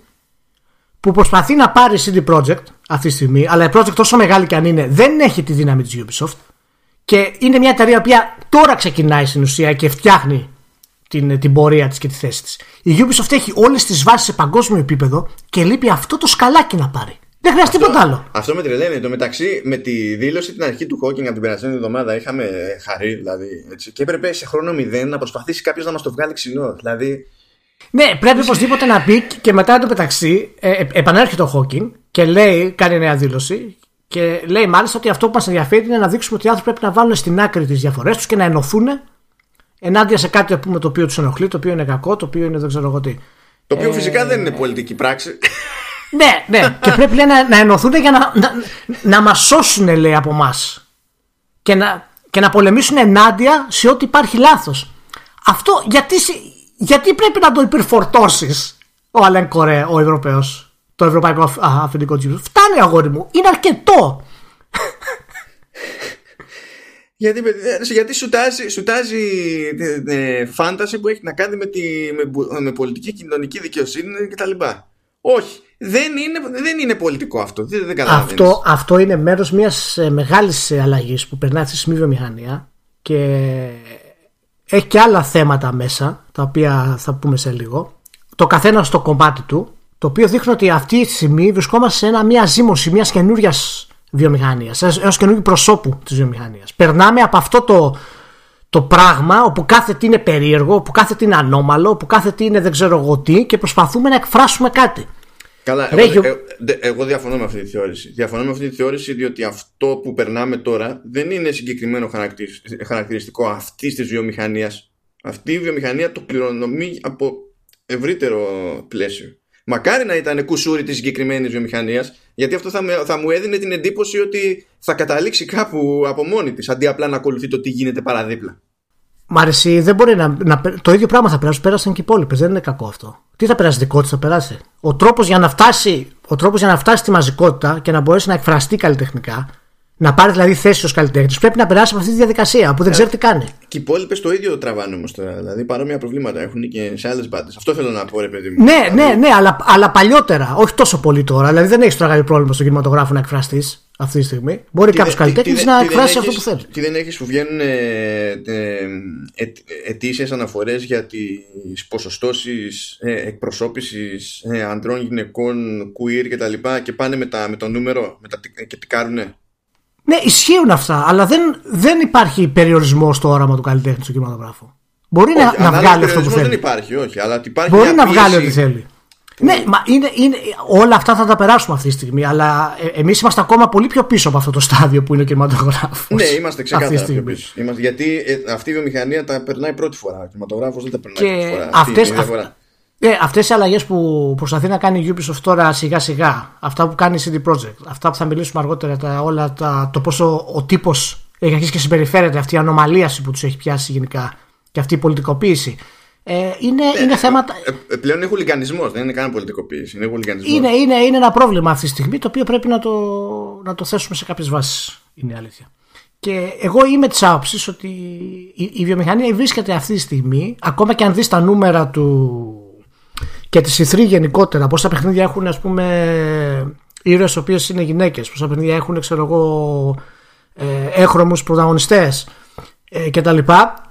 που προσπαθεί να πάρει CD Projekt αυτή τη στιγμή, αλλά η Project όσο μεγάλη και αν είναι δεν έχει τη δύναμη της Ubisoft και είναι μια εταιρεία που τώρα ξεκινάει στην ουσία και φτιάχνει την, την πορεία της και τη θέση της. Η Ubisoft έχει όλες τις βάσεις σε παγκόσμιο επίπεδο και λείπει αυτό το σκαλάκι να πάρει. Δεν χρειάζεται τίποτα άλλο. Αυτό με τρελαίνει. Το μεταξύ, με τη δήλωση την αρχή του Hawking από την περασμένη εβδομάδα είχαμε χαρεί, δηλαδή. Έτσι, και έπρεπε σε χρόνο μηδέν να προσπαθήσει κάποιος να μας το βγάλει ξινό. Δηλαδή. Ναι, πρέπει οπωσδήποτε να πει και μετά το μεταξύ ε, ε, επανέρχεται ο Hawking και λέει, κάνει νέα δήλωση και λέει μάλιστα ότι αυτό που μας ενδιαφέρει είναι να δείξουμε ότι οι άνθρωποι πρέπει να βάλουν στην άκρη τις διαφορές τους και να ενωθούν ενάντια σε κάτι πούμε, το οποίο τους ενοχλεί, το οποίο είναι κακό, το οποίο είναι δεν ξέρω εγώ τι. Το οποίο ε... φυσικά δεν είναι πολιτική πράξη. Ναι, ναι. και πρέπει λέει, να, να ενωθούν για να, να, να μας σώσουν, λέει, από εμά. Και να, και να πολεμήσουν ενάντια σε ό,τι υπάρχει λάθος. Αυτό γιατί, γιατί πρέπει να το υπερφορτώσεις ο Αλέν Κορέ, ο Ευρωπαίος, το Ευρωπαϊκό Αφεντικό Τζίρος. Φτάνει, αγόρι μου. Είναι αρκετό. Γιατί, γιατί σουτάζει, σουτάζει ε, φάνταση που έχει να κάνει με, τη, με, με πολιτική κοινωνική δικαιοσύνη κτλ. Όχι. Δεν είναι, δεν είναι πολιτικό αυτό. Δεν, δεν αυτό, αυτό είναι μέρος μιας ε, μεγάλης αλλαγής που περνάει στη σημείο βιομηχανία και έχει και άλλα θέματα μέσα τα οποία θα πούμε σε λίγο. Το καθένα στο κομμάτι του το οποίο δείχνει ότι αυτή τη στιγμή βρισκόμαστε σε μια ζήμωση μιας καινούριας βιομηχανίας, ενό καινούργιου προσώπου της βιομηχανίας. Περνάμε από αυτό το, το πράγμα όπου κάθε τι είναι περίεργο, όπου κάθε τι είναι ανώμαλο, όπου κάθε τι είναι δεν ξέρω εγώ τι και προσπαθούμε να εκφράσουμε κάτι. Καλά, εγώ, εγώ, εγώ, διαφωνώ με αυτή τη θεώρηση. Διαφωνώ με αυτή τη θεώρηση διότι αυτό που περνάμε τώρα δεν είναι συγκεκριμένο χαρακτηριστικό αυτής της βιομηχανίας. Αυτή η βιομηχανία το κληρονομεί από ευρύτερο πλαίσιο. Μακάρι να ήταν κουσούρι της συγκεκριμένης βιομηχανίας, γιατί αυτό θα, θα μου έδινε την εντύπωση ότι θα καταλήξει κάπου από μόνη της, αντί απλά να ακολουθεί το τι γίνεται παραδίπλα. Μ' αρέσει, δεν μπορεί να, να, Το ίδιο πράγμα θα περάσει. Πέρασαν και οι υπόλοιπες. Δεν είναι κακό αυτό. Τι θα περάσει, δικό τη θα περάσει. Ο τρόπος για, να φτάσει, ο τρόπος για να φτάσει στη μαζικότητα και να μπορέσει να εκφραστεί καλλιτεχνικά, να πάρει δηλαδή θέση ως καλλιτέχνη, πρέπει να περάσει από αυτή τη διαδικασία που δεν ξέρει τι κάνει. Και οι υπόλοιπες το ίδιο τραβάνε όμως τώρα. Δηλαδή παρόμοια προβλήματα έχουν και σε άλλες μπάντες. Αυτό θέλω να πω, ρε παιδί μου. Ναι, δηλαδή... ναι, ναι, αλλά, αλλά παλιότερα. Όχι τόσο πολύ τώρα. Δηλαδή δεν έχεις τώρα πρόβλημα στον κινηματογράφο να εκφραστείς αυτή τη στιγμή. Μπορεί κάποιος καλλιτέχνης να εκφράσει αυτό που θέλει. Τι δεν έχεις που βγαίνουν ε, ε, ε, ετήσιες αναφορές για τις ποσοστώσεις ε, εκπροσώπησης ε, ανδρών, γυναικών, queer κτλ. Και, και πάνε με, τα, με το νούμερο με τα, και τικάρουνε. Ναι, ισχύουν αυτά, αλλά δεν, δεν υπάρχει περιορισμός στο όραμα του καλλιτέχνη στο κινηματογράφο. Μπορεί όχι, να, να βγάλει αυτό που θέλει. Δεν υπάρχει, όχι, αλλά υπάρχει Μπορεί να βγάλει ό,τι θέλει. Ναι, μα είναι, είναι, όλα αυτά θα τα περάσουμε αυτή τη στιγμή. Αλλά ε, εμείς είμαστε ακόμα πολύ πιο πίσω από αυτό το στάδιο που είναι ο κινηματογράφος. Ναι, είμαστε ξεκάθαρα πιο πίσω. Είμαστε, γιατί ε, αυτή η βιομηχανία τα περνάει πρώτη φορά. Ο κινηματογράφος δεν τα περνάει πρώτη φορά. Αυτές, ε, αυτές οι αλλαγές που προσπαθεί να κάνει η Ubisoft τώρα σιγά σιγά, αυτά που κάνει η CD Projekt, αυτά που θα μιλήσουμε αργότερα, τα, όλα τα, το πόσο ο τύπος έχει αρχίσει και συμπεριφέρεται, αυτή η ανομαλίαση που τους έχει πιάσει γενικά και αυτή η πολιτικοποίηση. Ε, είναι, ε, είναι θέματα. Ε, ε, πλέον είναι χουλιγανισμός, δεν είναι καν πολιτικοποίηση. Είναι, είναι, είναι, είναι ένα πρόβλημα αυτή τη στιγμή το οποίο πρέπει να το, να το θέσουμε σε κάποιες βάσεις. Είναι η αλήθεια. Και εγώ είμαι της άποψης ότι η, η βιομηχανία βρίσκεται αυτή τη στιγμή, ακόμα και αν δεις τα νούμερα του, και τη E3 γενικότερα. Πόσα παιχνίδια έχουν, ας πούμε, ήρωες οι οποίες είναι γυναίκες, πόσα παιχνίδια έχουν, ξέρω εγώ, ε, έχρωμους πρωταγωνιστές ε, κτλ.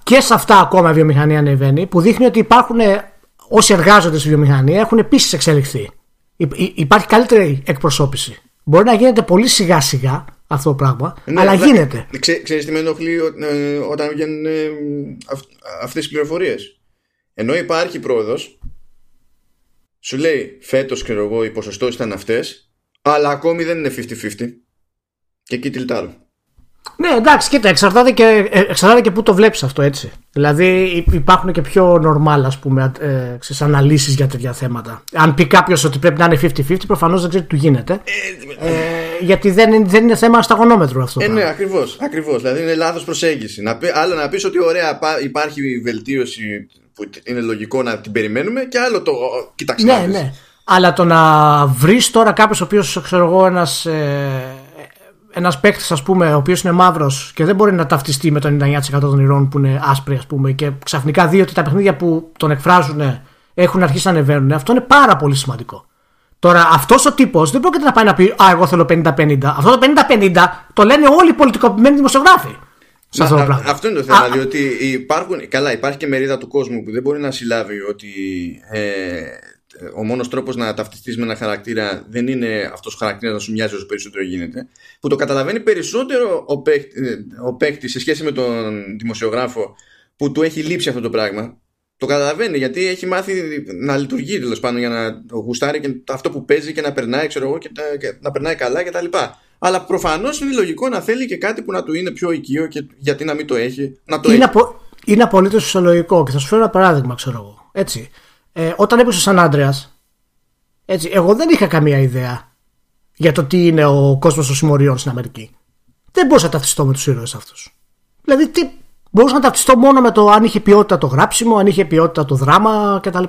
Και σε αυτά ακόμα η βιομηχανία ανεβαίνει, που δείχνει ότι υπάρχουν ε, όσοι εργάζονται στη βιομηχανία έχουν επίσης εξελιχθεί. υπάρχει καλύτερη εκπροσώπηση. Μπορεί να γίνεται πολύ σιγά σιγά αυτό το πράγμα, ναι, αλλά γίνεται. Ξέρεις τι με ενοχλεί ε, όταν βγαίνουν ε, αυτές τις πληροφορίες. Ενώ υπάρχει πρόοδος, σου λέει φέτος ξέρω εγώ οι ποσοστό ήταν αυτές αλλά ακόμη δεν είναι 50-50 και εκεί τυλτάρω ναι, εντάξει, κοίτα, εξαρτάται και, ε, εξαρτάται και πού το βλέπεις αυτό έτσι. Δηλαδή υπάρχουν και πιο νορμάλ ας πούμε, ε, αναλύσεις για τέτοια θέματα. Αν πει κάποιος ότι πρέπει να είναι 50-50, προφανώς δεν ξέρει τι του γίνεται. Ε, ε, γιατί δεν είναι, δεν είναι θέμα σταγονόμετρου αυτό. Ε, ναι, ακριβώς. Ακριβώς. Δηλαδή είναι λάθος προσέγγιση. Να πει, άλλο να πεις ότι ωραία, υπάρχει βελτίωση που είναι λογικό να την περιμένουμε, και άλλο το κοιτάξτε. Ναι, ναι. Αλλά το να βρεις τώρα κάποιος ο οποίος, ξέρω εγώ, ένας ένας παίκτη, ας πούμε, ο οποίος είναι μαύρος και δεν μπορεί να ταυτιστεί με το 99% των ηρών που είναι άσπροι, ας πούμε, και ξαφνικά δει ότι τα παιχνίδια που τον εκφράζουν έχουν αρχίσει να ανεβαίνουν, αυτό είναι πάρα πολύ σημαντικό. Τώρα, αυτός ο τύπος δεν πρόκειται να πάει να πει Α, εγώ θέλω 50-50. Αυτό το 50-50 το λένε όλοι οι πολιτικοποιημένοι δημοσιογράφοι. Μα, αυτό, α, αυτό είναι το θέμα, α, διότι υπάρχουν, καλά, υπάρχει και μερίδα του κόσμου που δεν μπορεί να συλλάβει ότι ε, ο μόνος τρόπος να ταυτιστείς με ένα χαρακτήρα δεν είναι αυτός ο χαρακτήρας να σου μοιάζει όσο περισσότερο γίνεται που το καταλαβαίνει περισσότερο ο παίκτη, ο παίκτη σε σχέση με τον δημοσιογράφο που του έχει λείψει αυτό το πράγμα. Το καταλαβαίνει γιατί έχει μάθει να λειτουργεί τέλος πάντων για να το γουστάρει και αυτό που παίζει και να περνάει, ξέρω εγώ, και, και να περνάει καλά κτλ. Αλλά προφανώς είναι λογικό να θέλει και κάτι που να του είναι πιο οικείο και γιατί να μην το έχει. Να το είναι, απο, είναι απολύτως φυσιολογικό και θα σου φέρω ένα παράδειγμα, ξέρω εγώ. Έτσι. Ε, όταν έπεσε Σαν Άντρεας, έτσι, εγώ δεν είχα καμία ιδέα για το τι είναι ο κόσμος των συμμοριών στην Αμερική. Δεν μπορούσα να ταυτιστώ με τους ήρωες αυτούς. Δηλαδή, τι, μπορούσα να ταυτιστώ μόνο με το αν είχε ποιότητα το γράψιμο, αν είχε ποιότητα το δράμα κτλ.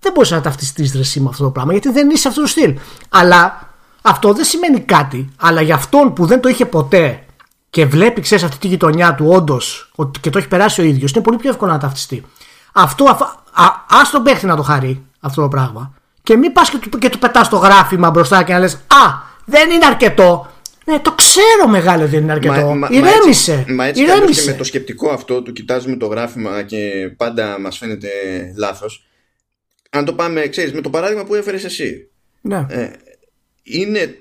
Δεν μπορούσα να ταυτιστείς ρεσί με αυτό το πράγμα γιατί δεν είσαι αυτό το στυλ. Αλλά αυτό δεν σημαίνει κάτι. Αλλά για αυτόν που δεν το είχε ποτέ και βλέπει, ξέρεις, αυτή τη γειτονιά του όντως και το έχει περάσει ο ίδιος, είναι πολύ πιο εύκολο να ταυτιστεί. Αυτό, α τον παίχτη να το χαρεί αυτό το πράγμα. Και μην πας και του, και του πετάς το γράφημα μπροστά και να λες Α, δεν είναι αρκετό. Ναι, το ξέρω μεγάλο δεν είναι αρκετό. Μα, Ηρέμησε. Μα έτσι, μα έτσι και με το σκεπτικό αυτό του κοιτάζουμε το γράφημα και πάντα μας φαίνεται λάθος. Αν το πάμε, ξέρεις, με το παράδειγμα που έφερες εσύ. Ναι. Ε, είναι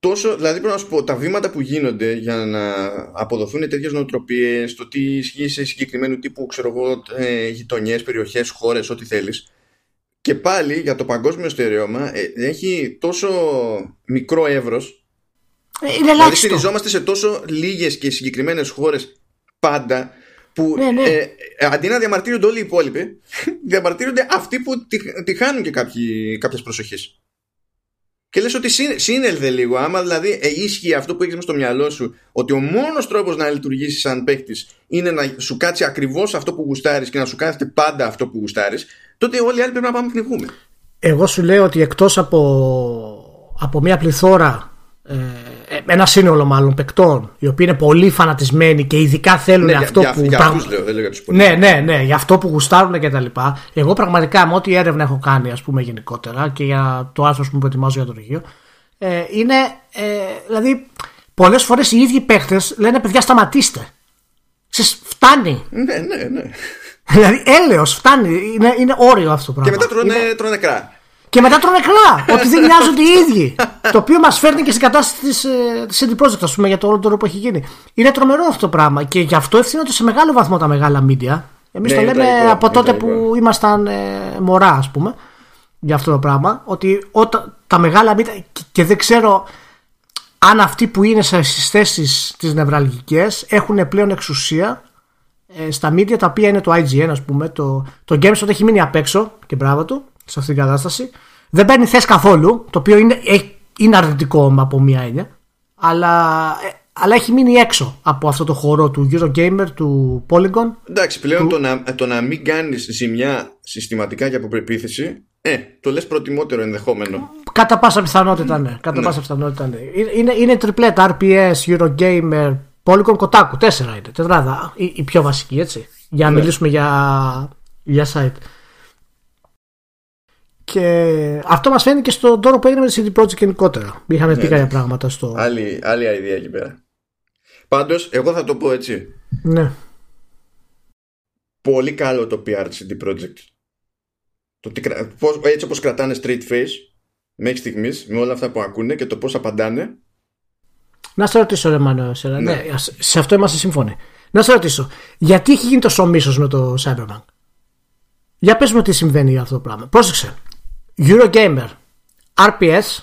τόσο, δηλαδή πρέπει να σου πω, τα βήματα που γίνονται για να αποδοθούν τέτοιες νοοτροπίες, το τι ισχύει σε συγκεκριμένου τύπου, ξέρω εγώ, ε, γειτονιές, περιοχές, χώρες, ό,τι θέλεις. Και πάλι για το παγκόσμιο στερεώμα ε, έχει τόσο μικρό εύρος είναι δηλαδή ελάχιστο. Δηλαδή στηριζόμαστε σε τόσο λίγες και συγκεκριμένες χώρες πάντα που ναι, ναι. Ε, αντί να διαμαρτύρονται όλοι οι υπόλοιποι διαμαρτύρονται αυτοί που τη, τη χάνουν και κάποιοι, κάποιες προσοχές. Και λες ότι σύνελθε λίγο άμα δηλαδή ε, ίσχυε αυτό που έχεις στο μυαλό σου ότι ο μόνος τρόπος να λειτουργήσεις σαν παίκτης είναι να σου κάτσει ακριβώς αυτό που γουστάρεις και να σου κάθεται πάντα αυτό που γουστάρεις τότε όλοι οι άλλοι πρέπει να πάμε πνιγούμε. Εγώ σου λέω ότι εκτός από, από μια πληθώρα ε, ε, ένα σύνολο μάλλον παικτών οι οποίοι είναι πολύ φανατισμένοι και ειδικά θέλουν ναι, αυτό για, που. Για, για λέω, δεν λέω τους ναι, ναι, ναι, για αυτό που γουστάρουν και τα λοιπά. Εγώ πραγματικά με ό,τι έρευνα έχω κάνει, ας πούμε, γενικότερα και για το άρθρο που ετοιμάζω για το Ρηγείο, ε, είναι. Ε, δηλαδή, πολλές φορές οι ίδιοι παίχτες λένε παιδιά, σταματήστε. Σε φτάνει. Ναι, ναι, ναι. δηλαδή, έλεος, φτάνει. Είναι, είναι όριο αυτό το πράγμα. Και μετά τρώνε, είναι... τρώνε κρά. Και μετά τρώνε κλά. ότι δεν νοιάζονται οι ίδιοι. το οποίο μας φέρνει και στην κατάσταση της ε, CD Projekt, ας πούμε, για το όλο το που έχει γίνει. Είναι τρομερό αυτό το πράγμα. Και γι' αυτό ευθύνονται σε μεγάλο βαθμό τα μεγάλα media. Εμείς ναι, το λέμε από τότε που ήμασταν ε, μωρά, ας πούμε, για αυτό το πράγμα. Ότι όταν τα μεγάλα media. Και, και δεν ξέρω αν αυτοί που είναι στις θέσεις τις νευραλγικές έχουν πλέον εξουσία ε, στα media τα οποία είναι το IGN, ας πούμε. Το, το GameStop έχει μείνει απ' έξω και μπράβο του σε αυτήν την κατάσταση. Δεν παίρνει θέση καθόλου, το οποίο είναι, είναι αρνητικό από μία έννοια. Αλλά, ε, αλλά έχει μείνει έξω από αυτό το χώρο του Eurogamer, του Polygon. Εντάξει, πλέον το, να, το να μην κάνεις ζημιά συστηματικά και από προπίθεση, ε, το λες προτιμότερο ενδεχόμενο. Κατά πάσα πιθανότητα, ναι. Κατά ναι. πάσα πιθανότητα, ναι. Είναι, είναι τριπλέτ, RPS, Eurogamer, Polygon, Kotaku. Τέσσερα είναι. Τετράδα. Η, η πιο βασική, έτσι. Για να ναι. μιλήσουμε για, για site. Και αυτό μας φαίνεται και στον τόρο που έγινε με τη CD Projekt γενικότερα. Είχαμε ναι, πει κάποια ναι. πράγματα στο. Άλλη, άλλη ιδέα εκεί πέρα. Πάντως, εγώ θα το πω έτσι. Ναι. Πολύ καλό το PR της CD Projekt. Το τι, πώς, έτσι όπως κρατάνε straight face μέχρι στιγμής με όλα αυτά που ακούνε και το πώς απαντάνε. Να σε ρωτήσω, ρε Μανώ, ναι. ναι. σε αυτό είμαστε σύμφωνοι. Να σε ρωτήσω, γιατί έχει γίνει τόσο μίσο με το Cyberpunk. Για πες μου τι συμβαίνει για αυτό το πράγμα. Πρόσεξε. Eurogamer, RPS,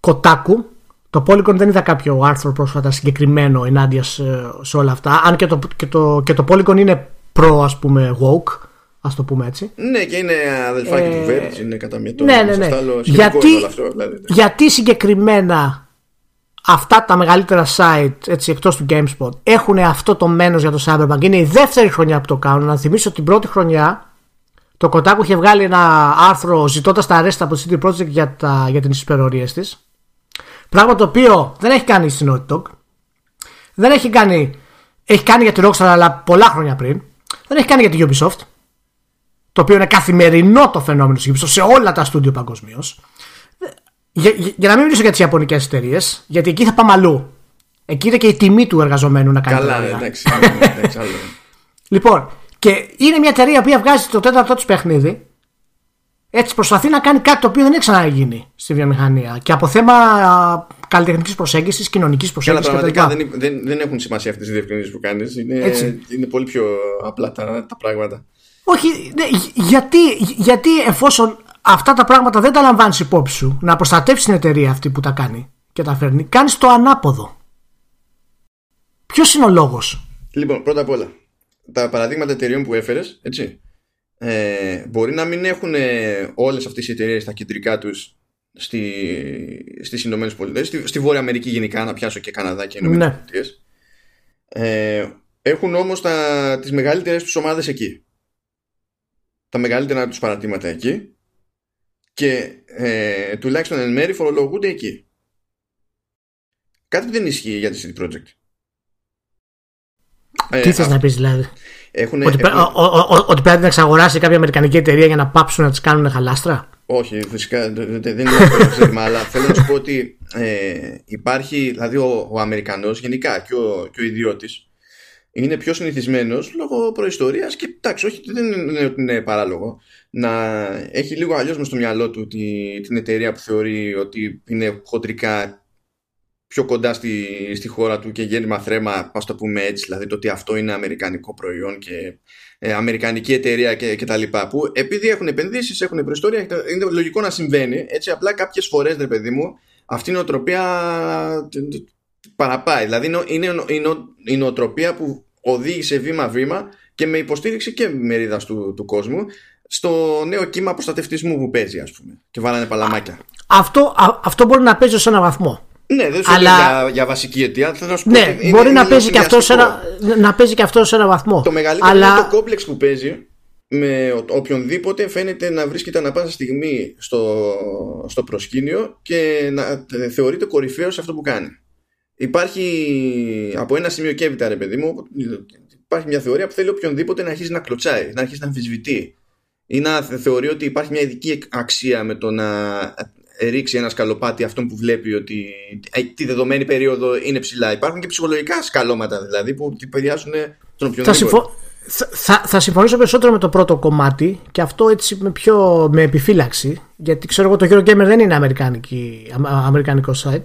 Kotaku. Το Polygon δεν είδα κάποιο άρθρο πρόσφατα συγκεκριμένο ενάντια σε, όλα αυτά. Αν και το, και το, και το Polygon είναι προ ας πούμε woke. Α το πούμε έτσι. Ναι, και είναι αδελφάκι ε, του Verge, είναι κατά μία Ναι, ναι, ναι. Γιατί, αυτό, δηλαδή. Ναι. γιατί συγκεκριμένα αυτά τα μεγαλύτερα site έτσι, εκτός του GameSpot έχουν αυτό το μένος για το Cyberpunk. Είναι η δεύτερη χρονιά που το κάνουν. Να θυμίσω την πρώτη χρονιά το Κοτάκου είχε βγάλει ένα άρθρο ζητώντας τα αρέστα από τη CD Projekt για, τα, για τις υπερορίες της. Πράγμα το οποίο δεν έχει κάνει στην Naughty Dog. Δεν έχει κάνει. Έχει κάνει για τη Rockstar αλλά πολλά χρόνια πριν. Δεν έχει κάνει για τη Ubisoft. Το οποίο είναι καθημερινό το φαινόμενο της Ubisoft σε όλα τα στούντιο παγκοσμίως. Για, για, για, να μην μιλήσω για τις Ιαπωνικές εταιρείες, γιατί εκεί θα πάμε αλλού. Εκεί είναι και η τιμή του εργαζομένου να κάνει Καλά, ναι, εντάξει. εντάξει άλλο. Ναι. λοιπόν, και είναι μια εταιρεία που βγάζει το τέταρτο της παιχνίδι Έτσι προσπαθεί να κάνει κάτι το οποίο δεν έχει ξαναγίνει στη βιομηχανία. Και από θέμα καλλιτεχνικής προσέγγισης, κοινωνικής προσέγγισης κτλ. Δεν, δεν, δεν έχουν σημασία αυτές οι διευκρινήσεις που κάνεις. Είναι, είναι πολύ πιο απλά τα, τα πράγματα. Όχι, ναι, γιατί, γιατί εφόσον αυτά τα πράγματα δεν τα λαμβάνεις υπόψη σου, να προστατεύσεις την εταιρεία αυτή που τα κάνει και τα φέρνει, κάνεις το ανάποδο. Ποιος είναι ο λόγος; Λοιπόν, πρώτα απ' όλα, τα παραδείγματα εταιρεών που έφερες, έτσι. Ε, μπορεί να μην έχουν όλες αυτές οι εταιρείες τα κεντρικά τους στη, στις Ηνωμένες Πολιτείες, στη, στη Βόρεια Αμερική γενικά, να πιάσω και Καναδά και Ηνωμένες ναι. Πολιτείες. Ε, έχουν όμως τα, τις μεγαλύτερες τους ομάδες εκεί. Τα μεγαλύτερα τους παρατήματα εκεί και ε, τουλάχιστον εν μέρη φορολογούνται εκεί. Κάτι που δεν ισχύει για τη City Project. Τι ε, θες να πεις δηλαδή; έχουν, ότι, έχουν... ότι πρέπει να εξαγοράσει κάποια αμερικανική εταιρεία για να πάψουν να τις κάνουν χαλάστρα; Όχι, φυσικά δεν είναι αυτό το ζήτημα, αλλά θέλω να σου πω ότι ε, υπάρχει, δηλαδή ο, ο Αμερικανός γενικά και ο, και ο ιδιώτης είναι πιο συνηθισμένος λόγω προϊστορίας και εντάξει, όχι, δεν είναι ότι είναι παράλογο να έχει λίγο αλλιώς μες στο μυαλό του τη, την εταιρεία που θεωρεί ότι είναι χοντρικά πιο κοντά στη, στη χώρα του και γέννημα θρέμα, ας το πούμε έτσι, δηλαδή το ότι αυτό είναι αμερικανικό προϊόν και ε, αμερικανική εταιρεία και, και τα λοιπά, που επειδή έχουν επενδύσεις, έχουν προϊστόρια, είναι λογικό να συμβαίνει, έτσι απλά κάποιες φορές, ρε παιδί μου, αυτή η νοοτροπία παραπάει, δηλαδή είναι, είναι η νοοτροπία που οδήγησε βήμα-βήμα και με υποστήριξη και μερίδας του, του κόσμου στο νέο κύμα προστατευτισμού που παίζει, ας πούμε, και βάλανε παλαμάκια. Αυτό, αυτό μπορεί να παίζει σε ένα βαθμό. Ναι, δεν σου Αλλά... για, για βασική αιτία. Θέλω να σου ναι, πω, μπορεί να, παίζει και αυτός σε ένα, να παίζει και αυτός σε ένα βαθμό. Το μεγαλύτερο Αλλά... είναι το κόμπλεξ που παίζει με οποιονδήποτε φαίνεται να βρίσκεται ανα πάσα στιγμή στο, στο προσκήνιο και να θεωρείται κορυφαίος σε αυτό που κάνει. Υπάρχει από ένα σημείο και έπειτα, ρε παιδί μου, υπάρχει μια θεωρία που θέλει οποιονδήποτε να αρχίσει να κλωτσάει, να αρχίσει να αμφισβητεί ή να θεωρεί ότι υπάρχει μια ειδική αξία με το να ρίξει ένα σκαλοπάτι αυτόν που βλέπει ότι ε, τη δεδομένη περίοδο είναι ψηλά. Υπάρχουν και ψυχολογικά σκαλώματα δηλαδή που επηρεάζουν τον οποιονδήποτε. Θα, συμφω... θα, θα συμφωνήσω περισσότερο με το πρώτο κομμάτι και αυτό έτσι με, πιο, με επιφύλαξη γιατί ξέρω εγώ το Eurogamer δεν είναι αμερικανικό site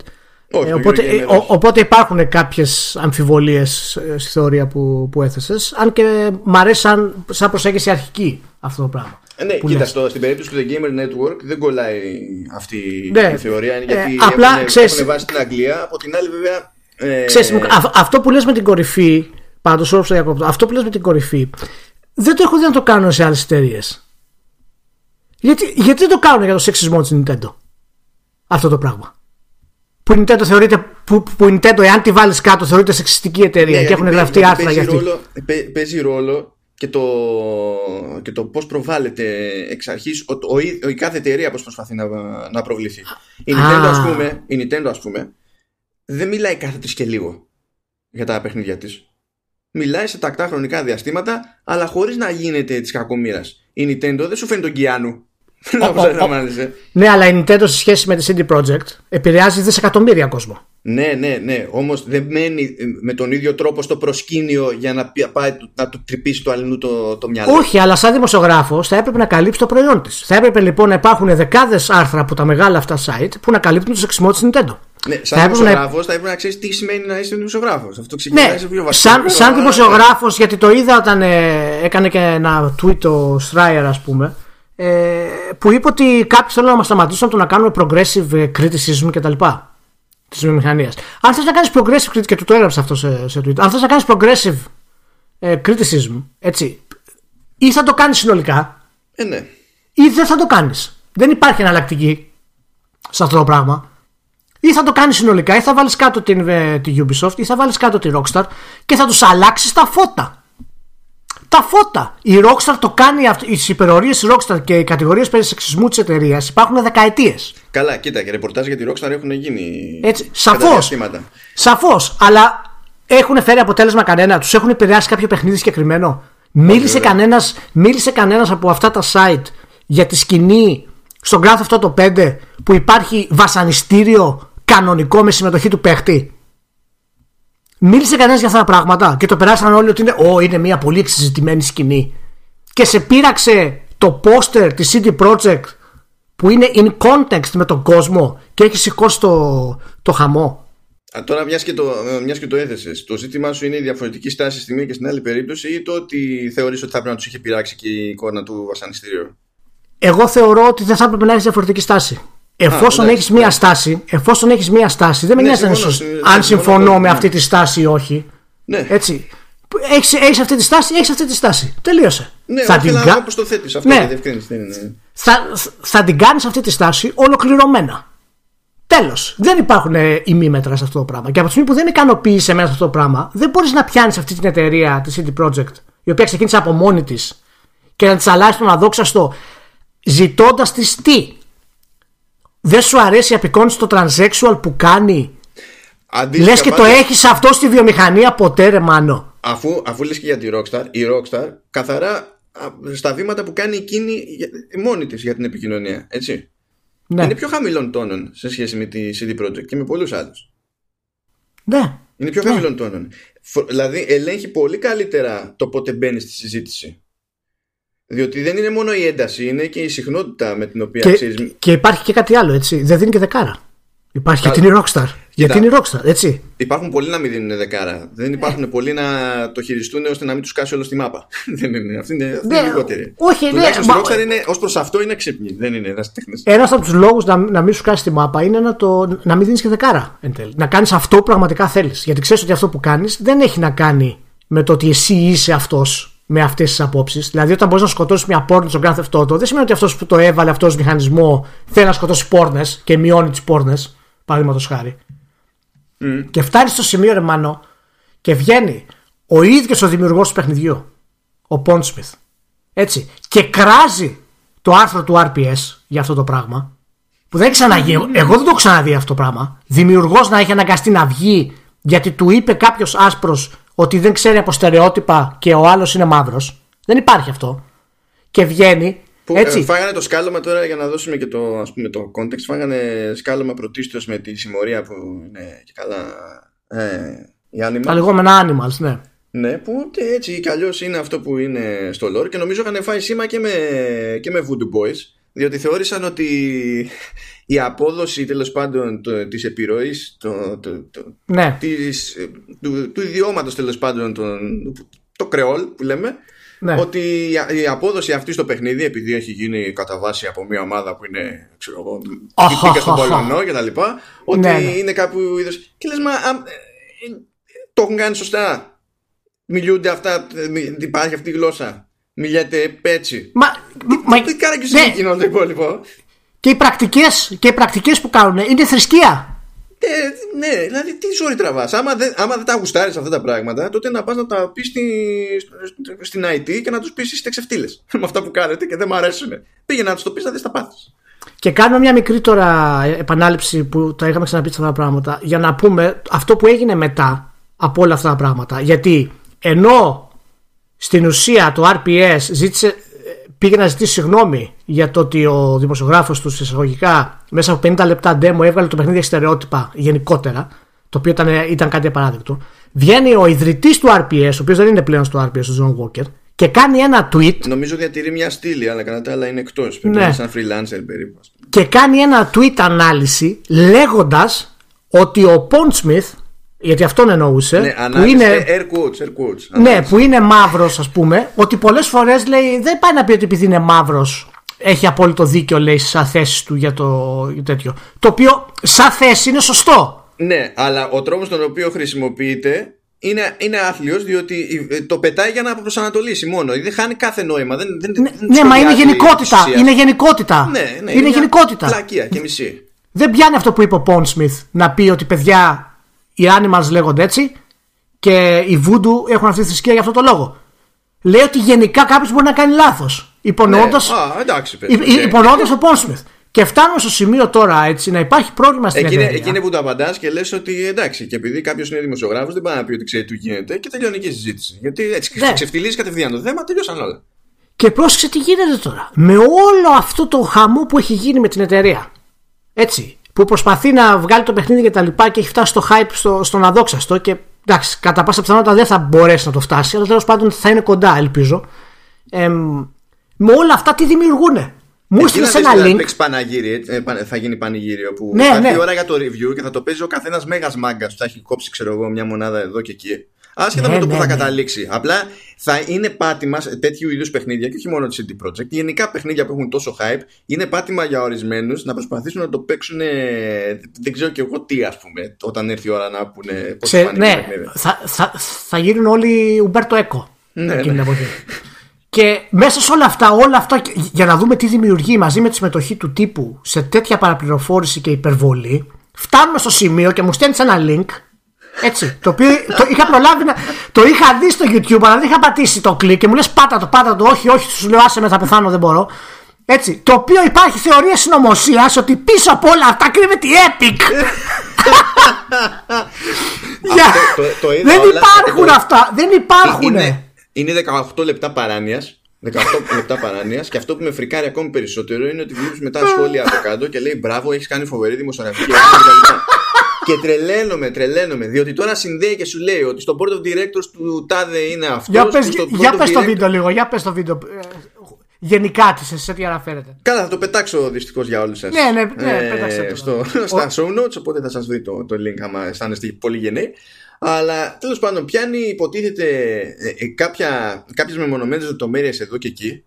όχι, ε, οπότε, ε, οπότε υπάρχουν κάποιες αμφιβολίες στη θεωρία που, που έθεσες αν και μ' αρέσει σαν, σαν προσέγγιση αρχική αυτό το πράγμα ε, ναι, κοίτα, στο, στην περίπτωση του The Gamer Network δεν κολλάει αυτή ναι. η θεωρία. Γιατί ε, απλά, έχουν, ξέρεις, έχουν βάσει την Αγγλία. Από την άλλη, βέβαια. Ε, ξέρεις, αυτό που λες με την κορυφή. Πάντως, αυτό που λες με την κορυφή. Δεν το έχω δει να το κάνουν σε άλλες εταιρείες. Γιατί, γιατί δεν το κάνουν για το σεξισμό της Nintendo αυτό το πράγμα. Που η Nintendo θεωρείται, που, που η Nintendo, εάν τη βάλεις κάτω, θεωρείται σεξιστική εταιρεία ναι, και έχουν γραφτεί άρθρα για αυτή. Ρόλο, παίζει ρόλο και το, και το πώς προβάλλεται εξ αρχής ο, ο, η κάθε εταιρεία πώς προσπαθεί να, να προβληθεί. Η Nintendo, ας πούμε, η Nintendo ας πούμε δεν μιλάει κάθε τρεις και λίγο για τα παιχνίδια της. Μιλάει σε τακτά χρονικά διαστήματα αλλά χωρίς να γίνεται της κακομήρας. Η Nintendo δεν σου φαίνει τον Κιάνου ναι, αλλά η Nintendo σε σχέση με τη CD Projekt επηρεάζει δισεκατομμύρια κόσμο. Ναι, ναι, ναι. Όμως δεν μένει με τον ίδιο τρόπο στο προσκήνιο για να πάει να του τρυπήσει το αλληνού το, το μυαλό. Όχι, αλλά σαν δημοσιογράφος θα έπρεπε να καλύψει το προϊόν της. Θα έπρεπε λοιπόν να υπάρχουν δεκάδες άρθρα από τα μεγάλα αυτά site που να καλύπτουν το σεξισμό της Nintendo. Ναι, σαν δημοσιογράφο να... θα έπρεπε να ξέρεις τι σημαίνει να είσαι δημοσιογράφος. Αυτό ξεκινάει ναι, σε πιο βασικό. Σαν, σαν δημοσιογράφος, γιατί το είδα όταν ε, έκανε και ένα tweet ο Στράιερ, ας πούμε ε, που είπε ότι κάποιοι θέλουν να μας σταματήσουν από το να κάνουμε progressive criticism κτλ. Της βιομηχανίας. Αν θες να κάνεις progressive criticism, και του το έγραψε αυτό σε, σε Twitter, αν θες να κάνεις progressive ε, criticism, έτσι, ή θα το κάνεις συνολικά, ε, ναι. ή δεν θα το κάνεις. Δεν υπάρχει εναλλακτική σε αυτό το πράγμα. Ή θα το κάνεις συνολικά, ή θα βάλεις κάτω την, ε, την Ubisoft, ή θα βάλεις κάτω τη Rockstar και θα τους αλλάξεις τα φώτα τα φώτα. Η Rockstar το κάνει αυτό. Οι υπερορίες της Rockstar και οι κατηγορίες περί σεξισμού της εταιρείας υπάρχουν δεκαετίες. Καλά, κοίτα, και ρεπορτάζ για τη Rockstar έχουν γίνει. Έτσι, σαφώς. Σαφώς. Αλλά έχουν φέρει αποτέλεσμα κανένα. Τους έχουν επηρεάσει κάποιο παιχνίδι συγκεκριμένο. Μίλησε κανένας μίλησε κανένας από αυτά τα site για τη σκηνή στον Grand αυτό το 5 που υπάρχει βασανιστήριο κανονικό με συμμετοχή του παίχτη. Μίλησε κανένας για αυτά τα πράγματα και το περάσαν όλοι ότι είναι, Ω, είναι μια πολύ εξεζητημένη σκηνή. Και σε πείραξε το το poster της CD Projekt που είναι in context με τον κόσμο και έχει σηκώσει το, το χαμό. Α, τώρα μιας και, το, μιας και το έθεσες Το ζήτημά σου είναι η διαφορετική στάση στη μία και στην άλλη περίπτωση ή το ότι θεωρείς ότι θα πρέπει να τους είχε πειράξει και η εικόνα του βασανιστήριου; Εγώ θεωρώ ότι δεν θα έπρεπε να έχει διαφορετική στάση. Εφόσον έχεις μία στάση, εφόσον έχεις μία στάση, δεν με Ναι, νοιάζει συμφωνώ, αν, συμφωνώ, αν συμφωνώ συμφωνώ, με ναι. αυτή τη στάση ή όχι. Ναι, Έτσι. Έχεις, έχεις αυτή τη στάση, έχεις αυτή τη στάση. Τελείωσε. ναι θα, όχι, την, αλλά κα- όπως το θέτεις αυτό Ναι. για διευκρίνηση δεν είναι. θα, θα την κάνεις αυτή τη στάση ολοκληρωμένα. Τέλος. Δεν υπάρχουν ε, ημίμετρα σε αυτό το πράγμα. Και από τη στιγμή που δεν ικανοποίησε μέσα σε αυτό το πράγμα, δεν μπορείς να πιάνεις αυτή την εταιρεία, τη CD Projekt, η οποία ξεκίνησε από μόνη της και να της αλλάζει τον αδόξαστο, ζητώντας της τι; Δεν σου αρέσει η απεικόνιση το transsexual που κάνει; Αντίστοιχα, Λες και το πάντα, έχεις αυτό στη βιομηχανία ποτέ ρε μάνο; Αφού, αφού λες και για τη Rockstar, η Rockstar καθαρά α, στα βήματα που κάνει εκείνη για- μόνη της για την επικοινωνία, έτσι. Ναι, Είναι πιο χαμηλών τόνων σε σχέση με τη CD Projekt και με πολλούς άλλους. ναι. Είναι πιο Ναι. χαμηλών τόνων. Φο- Δηλαδή ελέγχει πολύ καλύτερα το πότε μπαίνεις στη συζήτηση. Διότι δεν είναι μόνο η ένταση, είναι και η συχνότητα με την οποία Και, ξέρεις, και υπάρχει και κάτι άλλο, έτσι. Δεν δίνει και δεκάρα. Υπάρχει Καλά. γιατί είναι rockstar. Γιατί είναι rockstar, έτσι. Υπάρχουν πολλοί να μην δίνουν δεκάρα. Δεν υπάρχουν πολλοί να το χειριστούν ώστε να μην τους κάσει όλο στη μάπα. δεν είναι. Αυτή είναι, αυτή Ναι, είναι λιγότερη. όχι, ναι, Τουλάχιστον στη μα- Rockstar είναι, ως προς αυτό είναι ξύπνη. Δεν είναι ερασιτέχνε. Ένας από τους λόγους να, να μην σου κάνει τη μάπα είναι να, το, να μην δίνεις και δεκάρα εν τέλει. Να κάνεις αυτό που πραγματικά θέλεις. Γιατί ξέρεις ότι αυτό που κάνεις δεν έχει να κάνει με το ότι εσύ είσαι αυτός με αυτές τις απόψεις. Δηλαδή, όταν μπορείς να σκοτώσεις μια πόρνη στον κάθε αυτό, δεν σημαίνει ότι αυτός που το έβαλε αυτός ως μηχανισμό θέλει να σκοτώσει πόρνες και μειώνει τις πόρνες. Παραδείγματος χάρη. Και φτάνει στο σημείο, ρε Μάνο, και βγαίνει ο ίδιος ο δημιουργός του παιχνιδιού, ο Pondsmith. Έτσι. Και κράζει το άρθρο του RPS για αυτό το πράγμα. Που δεν έχει ξαναγεί. Εγώ δεν το έχω ξαναδεί αυτό το πράγμα. Δημιουργός να έχει αναγκαστεί να βγει γιατί του είπε κάποιος άσπρος ότι δεν ξέρει από στερεότυπα και ο άλλος είναι μαύρος. Δεν υπάρχει αυτό. Και βγαίνει. Που, έτσι. ε, φάγανε το σκάλωμα τώρα για να δώσουμε και το, ας πούμε, το context. Φάγανε σκάλωμα πρωτίστως με τη συμμορία που είναι και καλά ε, οι τα Animals. λεγόμενα animals, ναι. Ναι, που και έτσι κι αλλιώς είναι αυτό που είναι στο lore και νομίζω είχαν φάει σήμα και με, και με Voodoo Boys. Διότι θεώρησαν ότι η απόδοση τέλο πάντων το, της επιρροής το, το, το, Ναι, της, του, του ιδιώματος τέλο πάντων τον, το κρεόλ που λέμε ναι. ότι η- η απόδοση αυτή στο παιχνίδι επειδή έχει γίνει κατά βάση από μια ομάδα που είναι ξέρω εγώ Αχα, υπήρχε στον αχα. Πολωνό και τα λοιπά ότι Ναι, ναι. είναι κάπου είδος και λες μα α, ε, ε, το έχουν κάνει σωστά μιλούνται αυτά ε, μι- υπάρχει αυτή η γλώσσα μιλιέται έτσι Μα, μα, τι κάρα και ναι, σου εκείνο το υπόλοιπο και οι πρακτικές, και οι πρακτικές που κάνουν είναι θρησκεία. Ε, ναι, δηλαδή τι ζωή τραβάς άμα δεν, άμα δεν τα γουστάρεις αυτά τα πράγματα τότε να πας να τα πεις στη, στην IT και να τους πεις είστε ξεφτύλες με αυτά που κάνετε και δεν μου αρέσουν πήγαινε να τους το πεις να δεις τα πάθεις Και κάνουμε μια μικρή τώρα επανάληψη που τα είχαμε ξαναπεί αυτά τα πράγματα για να πούμε αυτό που έγινε μετά από όλα αυτά τα πράγματα. Γιατί ενώ στην ουσία το RPS ζήτησε, ε, πήγε να ζητήσει συγγνώμη για το ότι ο δημοσιογράφος τους σε εισαγωγικά μέσα από 50 λεπτά demo έβγαλε το παιχνίδι στερεότυπα γενικότερα, το οποίο ήταν, ήταν κάτι απαράδεκτο. Βγαίνει ο ιδρυτής του RPS, ο οποίος δεν είναι πλέον στο RPS, ο John Walker, και κάνει ένα tweet Νομίζω διατηρεί μια στήλη, αλλά κατά τα άλλα είναι εκτός. Πρέπει Ναι. να είναι σαν freelancer περίπου. ας πούμε. και κάνει ένα tweet ανάλυση λέγοντας ότι ο Pondsmith γιατί αυτόν εννοούσε Ναι, που ανάλυση, είναι, air quotes, air quotes. ναι, ανάλυση. που είναι μαύρος ας πούμε ότι πολλές φορές λέει δεν πάει να πει ότι επειδή είναι μαύρος έχει απόλυτο δίκιο λέει σαν θέση του για το για τέτοιο το οποίο σαν θέση είναι σωστό Ναι, αλλά ο τρόπος τον οποίο χρησιμοποιείται είναι, είναι άθλιος διότι ε, το πετάει για να προσανατολίσει μόνο. Δεν χάνει κάθε νόημα. Δεν, δεν, ναι, δεν ναι, μα είναι σχολιάζει γενικότητα της ουσίας. είναι γενικότητα Ναι, ναι, είναι μια γενικότητα Μαλακία και μισή. δεν πιάνει αυτό που είπε ο Pondsmith να πει ότι παιδιά οι animals λέγονται έτσι και οι voodoo έχουν αυτή τη θρησκεία για αυτό το λόγο. Λέει ότι γενικά κάποιος μπορεί να κάνει λάθος. Υπονοώντα Ναι. Α, εντάξει, παιδί. οκ. υπονοώντας τον Pondsmith. Και φτάνουμε στο σημείο τώρα έτσι να υπάρχει πρόβλημα στην Εκεί είναι, εταιρεία. εκεί είναι που το απαντάς και λες ότι εντάξει, και επειδή κάποιος είναι δημοσιογράφος, δεν πάει να πει ότι ξέρει τι γίνεται και τελειώνει και η συζήτηση. Γιατί έτσι Ναι. ξεφτυλίζει κατευθείαν το θέμα, τελειώσαν όλα. Και πρόσεξε τι γίνεται τώρα. Με όλο αυτό το χαμό που έχει γίνει με την εταιρεία. Έτσι. Που προσπαθεί να βγάλει το παιχνίδι και τα λοιπά και έχει φτάσει στο hype στο, στον αδόξαστο και εντάξει, κατά πάσα πιθανότητα δεν θα μπορέσει να το φτάσει, αλλά τέλος πάντων θα είναι κοντά, ελπίζω. Εμ, Με όλα αυτά τι δημιουργούνε; Μου έστειλες ένα link. Παναγύρι, ε, θα γίνει πανηγύριο που ναι, θα ναι. ώρα για το review και θα το παίζει ο καθένας μέγας μάγκας που θα έχει κόψει, ξέρω εγώ, μια μονάδα εδώ και εκεί. Άσχετα ναι, με το ναι, που θα ναι. καταλήξει. Απλά θα είναι πάτημα τέτοιου είδους παιχνίδια και όχι μόνο της CD Projekt. Γενικά παιχνίδια που έχουν τόσο hype είναι πάτημα για ορισμένους να προσπαθήσουν να το παίξουν. Δεν ξέρω και εγώ τι, ας πούμε, όταν έρθει η ώρα να πούνε πώς θα Ναι, θα, θα, θα γίνουν όλοι Ουμπέρτο Έκο. Ναι, ναι. Και μέσα σε όλα αυτά, όλα αυτά, για να δούμε τι δημιουργεί μαζί με τη συμμετοχή του τύπου σε τέτοια παραπληροφόρηση και υπερβολή, φτάνουμε στο σημείο και μου στέλνεις ένα link έτσι. Το οποίο το είχα προλάβει να. Το είχα δει στο YouTube, αλλά δεν είχα πατήσει το κλικ και μου λες πάτα το, πάτα το. Όχι, όχι, σου λέω άσε με, θα πεθάνω, δεν μπορώ. Έτσι. Το οποίο υπάρχει θεωρία συνωμοσίας ότι πίσω από όλα αυτά κρύβεται η Epic. δεν υπάρχουν αυτά. Δεν υπάρχουν. Είναι, είναι 18 λεπτά παράνοιας. 18 λεπτά παράνοιας και αυτό που με φρικάρει ακόμη περισσότερο είναι ότι βλέπει μετά σχόλια από κάτω και λέει Μπράβο, έχεις κάνει φοβερή δημοσιογραφική και τρελαίνομαι, τρελαίνομαι. Διότι τώρα συνδέει και σου λέει ότι στο board of directors του τάδε είναι αυτός. Για πες για πες το βίντεο λίγο, για πες το βίντεο. Ε, γενικά της, σε τι αναφέρεται. Καλά, θα το πετάξω δυστυχώς για όλους σας. Ναι, ναι, ναι, ε, πετάξτε το. Στο, στα show notes, οπότε θα σας βρει το, το link άμα αισθάνεστε πολύ γενναίοι. Αλλά τέλος πάντων, πιάνει υποτίθεται ε, ε, κάποιες μεμονωμένες λεπτομέρειες εδώ και εκεί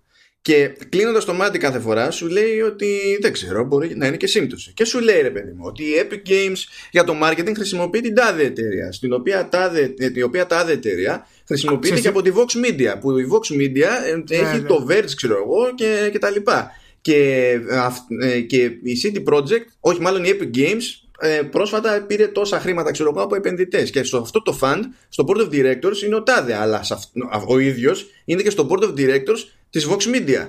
και κλείνοντας το μάτι κάθε φορά σου λέει ότι δεν ξέρω, μπορεί να είναι και σύμπτωση. Και σου λέει ρε παιδί μου ότι η Epic Games για το marketing χρησιμοποιεί την τάδε εταιρεία. Στην οποία τάδε, η οποία τάδε εταιρεία χρησιμοποιείται και από τη Vox Media. Που η Vox Media ε, έχει ναι, το Verge, ξέρω εγώ, και, και τα λοιπά. Και, ε, και η CD Projekt, όχι μάλλον η Epic Games, ε, πρόσφατα πήρε τόσα χρήματα ξέρω εγώ από επενδυτές. Και στο αυτό το fund, στο board of directors είναι ο Τάδε, αλλά ο ίδιος είναι και στο board of directors της Vox Media.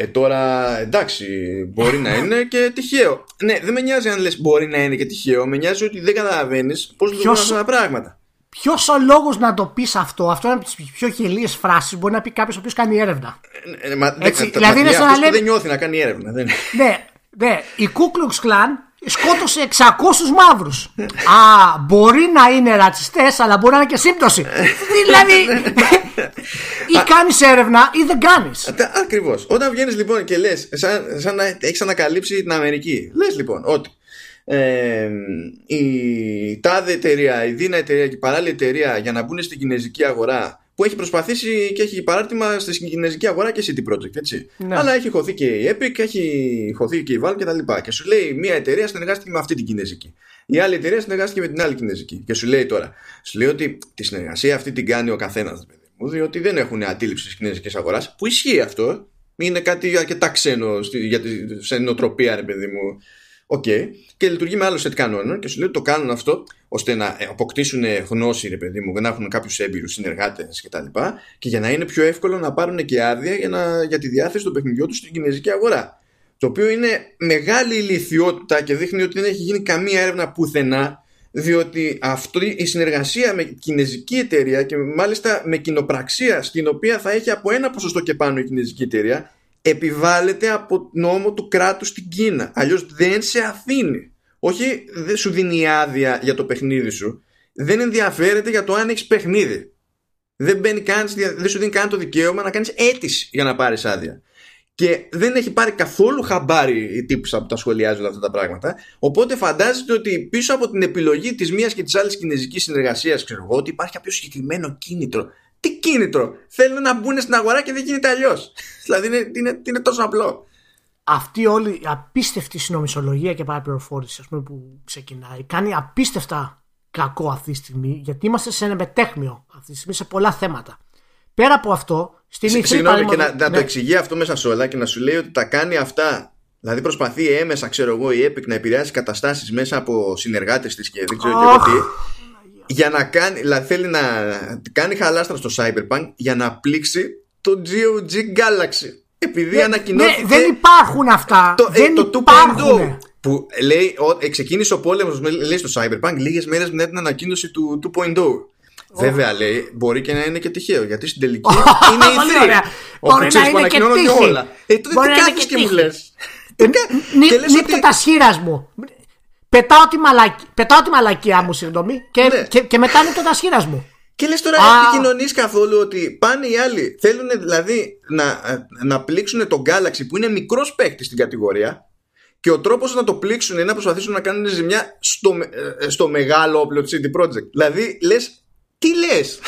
Ε, τώρα εντάξει, μπορεί να είναι και τυχαίο. Ναι, δεν με νοιάζει αν λες μπορεί να είναι και τυχαίο. Με νοιάζει ότι δεν καταλαβαίνεις πώς λειτουργούν αυτά τα πράγματα. Ποιος ο λόγος να το πεις αυτό, αυτό είναι από τις πιο γελίες φράσεις μπορεί να πει κάποιος ο οποίος κάνει έρευνα. Ε, ε, μα, Έτσι, δε, δηλαδή είναι σαν να λέει. Δεν νιώθει να κάνει έρευνα. Δεν... ναι, ναι, η Ku Klux Klan σκότωσε 600 μαύρους. Α, μπορεί να είναι ρατσιστές, αλλά μπορεί να είναι και σύμπτωση. δηλαδή, ή κάνεις έρευνα ή δεν κάνεις. Ακριβώς. Όταν βγαίνεις λοιπόν και λες, σαν, σαν να έχεις ανακαλύψει την Αμερική, λες λοιπόν ότι ε, η τάδε εταιρεία, η δίνα εταιρεία και η παράλληλη εταιρεία για να μπουν στην κινέζικη αγορά που έχει προσπαθήσει και έχει παράρτημα στη κινέζικη αγορά και City Project, έτσι. Ναι. Αλλά έχει χωθεί και η Epic, έχει χωθεί και η Valve κτλ. Και, και σου λέει μια εταιρεία συνεργάστηκε με αυτή την κινέζικη. Η άλλη εταιρεία συνεργάστηκε με την άλλη κινέζικη. Και σου λέει τώρα, σου λέει ότι τη συνεργασία αυτή την κάνει ο καθένας, διότι δεν έχουν αντίληψη τη κινέζικη αγοράς, που ισχύει αυτό. Είναι κάτι αρκετά ξένο για τη, σε νοοτροπία, ρε παιδί μου, OK. Okay. Και λειτουργεί με άλλο σετ κανόνων και σου λέει ότι το κάνουν αυτό ώστε να αποκτήσουν γνώση, ρε παιδί μου, να έχουν κάποιους έμπειρους συνεργάτες κτλ. Και, και για να είναι πιο εύκολο να πάρουν και άδεια για, να, για τη διάθεση των παιχνιδιών τους στην κινέζικη αγορά. Το οποίο είναι μεγάλη ηλικιότητα και δείχνει ότι δεν έχει γίνει καμία έρευνα πουθενά, διότι αυτή η συνεργασία με κινέζικη εταιρεία και μάλιστα με κοινοπραξία, στην οποία θα έχει από ένα ποσοστό και πάνω η κινέζικη εταιρεία, επιβάλλεται από νόμο του κράτους στην Κίνα. Αλλιώς δεν σε αφήνει. Όχι δεν σου δίνει άδεια για το παιχνίδι σου. Δεν ενδιαφέρεται για το αν έχεις παιχνίδι. Δεν, μπαίνει καν, δεν σου δίνει καν το δικαίωμα να κάνεις αίτηση για να πάρεις άδεια. Και δεν έχει πάρει καθόλου χαμπάρι η τύπουσα που τα σχολιάζει όλα αυτά τα πράγματα. Οπότε φαντάζεται ότι πίσω από την επιλογή της μίας και της άλλης κινέζικης συνεργασίας, ξέρω εγώ, ότι υπάρχει κάποιο συγκεκριμένο κίνητρο τι κίνητρο; Θέλουν να μπουν στην αγορά και δεν γίνεται αλλιώς. δηλαδή είναι, είναι, είναι τόσο απλό. Αυτή όλη η απίστευτη συνομισολογία και παραπληροφόρηση πούμε, που ξεκινάει κάνει απίστευτα κακό αυτή τη στιγμή γιατί είμαστε σε ένα μετέχμιο αυτή τη στιγμή σε πολλά θέματα. Πέρα από αυτό, στην Σ, Συγγνώμη, και να, να το ναι. εξηγεί αυτό μέσα σε όλα και να σου λέει ότι τα κάνει αυτά. Δηλαδή προσπαθεί έμεσα, ξέρω εγώ, η Epic να επηρεάσει καταστάσεις μέσα από συνεργάτες της και δεν ξέρω oh. τι για να κάνει, δηλαδή θέλει να κάνει χαλάστρα στο Cyberpunk για να πλήξει το GOG Galaxy. Επειδή ναι, ανακοινώθηκε. Ναι, δεν υπάρχουν αυτά. Το, ε, δεν ε, το 2.0 που λέει, ο, ε, ξεκίνησε ο πόλεμος, λέει στο Cyberpunk λίγες μέρες μετά την ανακοίνωση του 2.0. Oh. Βέβαια λέει, μπορεί και να είναι και τυχαίο γιατί στην τελική είναι η θρή. Μπορεί να είναι και τύχη. όλα. Ε, τότε τι κάθεσαι και μου λες. Νίκτε τα σχήρας μου. Πετάω τη, μαλακ... Πετάω τη μαλακία μου, συγγνώμη, και, ναι. και, και μετά είναι το τασχήρα μου. Και λες τώρα Α. επικοινωνείς καθόλου ότι πάνε οι άλλοι. Θέλουν δηλαδή να, να πλήξουν τον Galaxy που είναι μικρός παίκτης στην κατηγορία και ο τρόπος να το πλήξουν είναι να προσπαθήσουν να κάνουν ζημιά στο, με- ε, στο μεγάλο όπλο του CD Projekt. Δηλαδή λες, τι λες;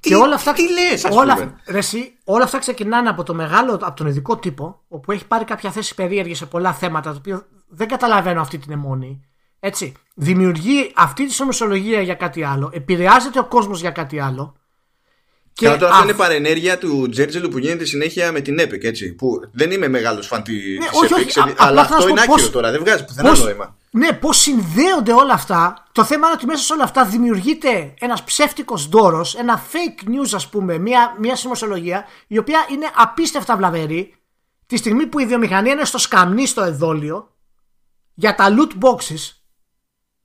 Και όλα αυτά, τι λες ας όλα, πούμε; ρε εσύ, όλα αυτά ξεκινάνε από το μεγάλο, από τον ειδικό τύπο, όπου έχει πάρει κάποια θέση περίεργη σε πολλά θέματα, το οποίο δεν καταλαβαίνω αυτή την αιμονή. Έτσι. Δημιουργεί αυτή τη συνωμοσιολογία για κάτι άλλο, επηρεάζεται ο κόσμος για κάτι άλλο. Και Καλά, τώρα αυτό αυ- είναι παρενέργεια του Τζέρτζελου που γίνεται συνέχεια με την Epic, έτσι. Που δεν είμαι μεγάλος φαν της Ναι, της όχι, Epic, όχι, σε- α- αλλά απλά θέλω αυτό να σου είναι πω άκυρο πώς- τώρα. Δεν βγάζει πουθενά πώς- νόημα. Ναι, πώς συνδέονται όλα αυτά. Το θέμα είναι ότι μέσα σε όλα αυτά δημιουργείται ένας ψεύτικος δώρος, ένα fake news, ας πούμε, μια, μια συνωμοσιολογία, η οποία είναι απίστευτα βλαβερή τη στιγμή που η βιομηχανία είναι στο σκαμνί στο εδόλιο για τα loot boxes.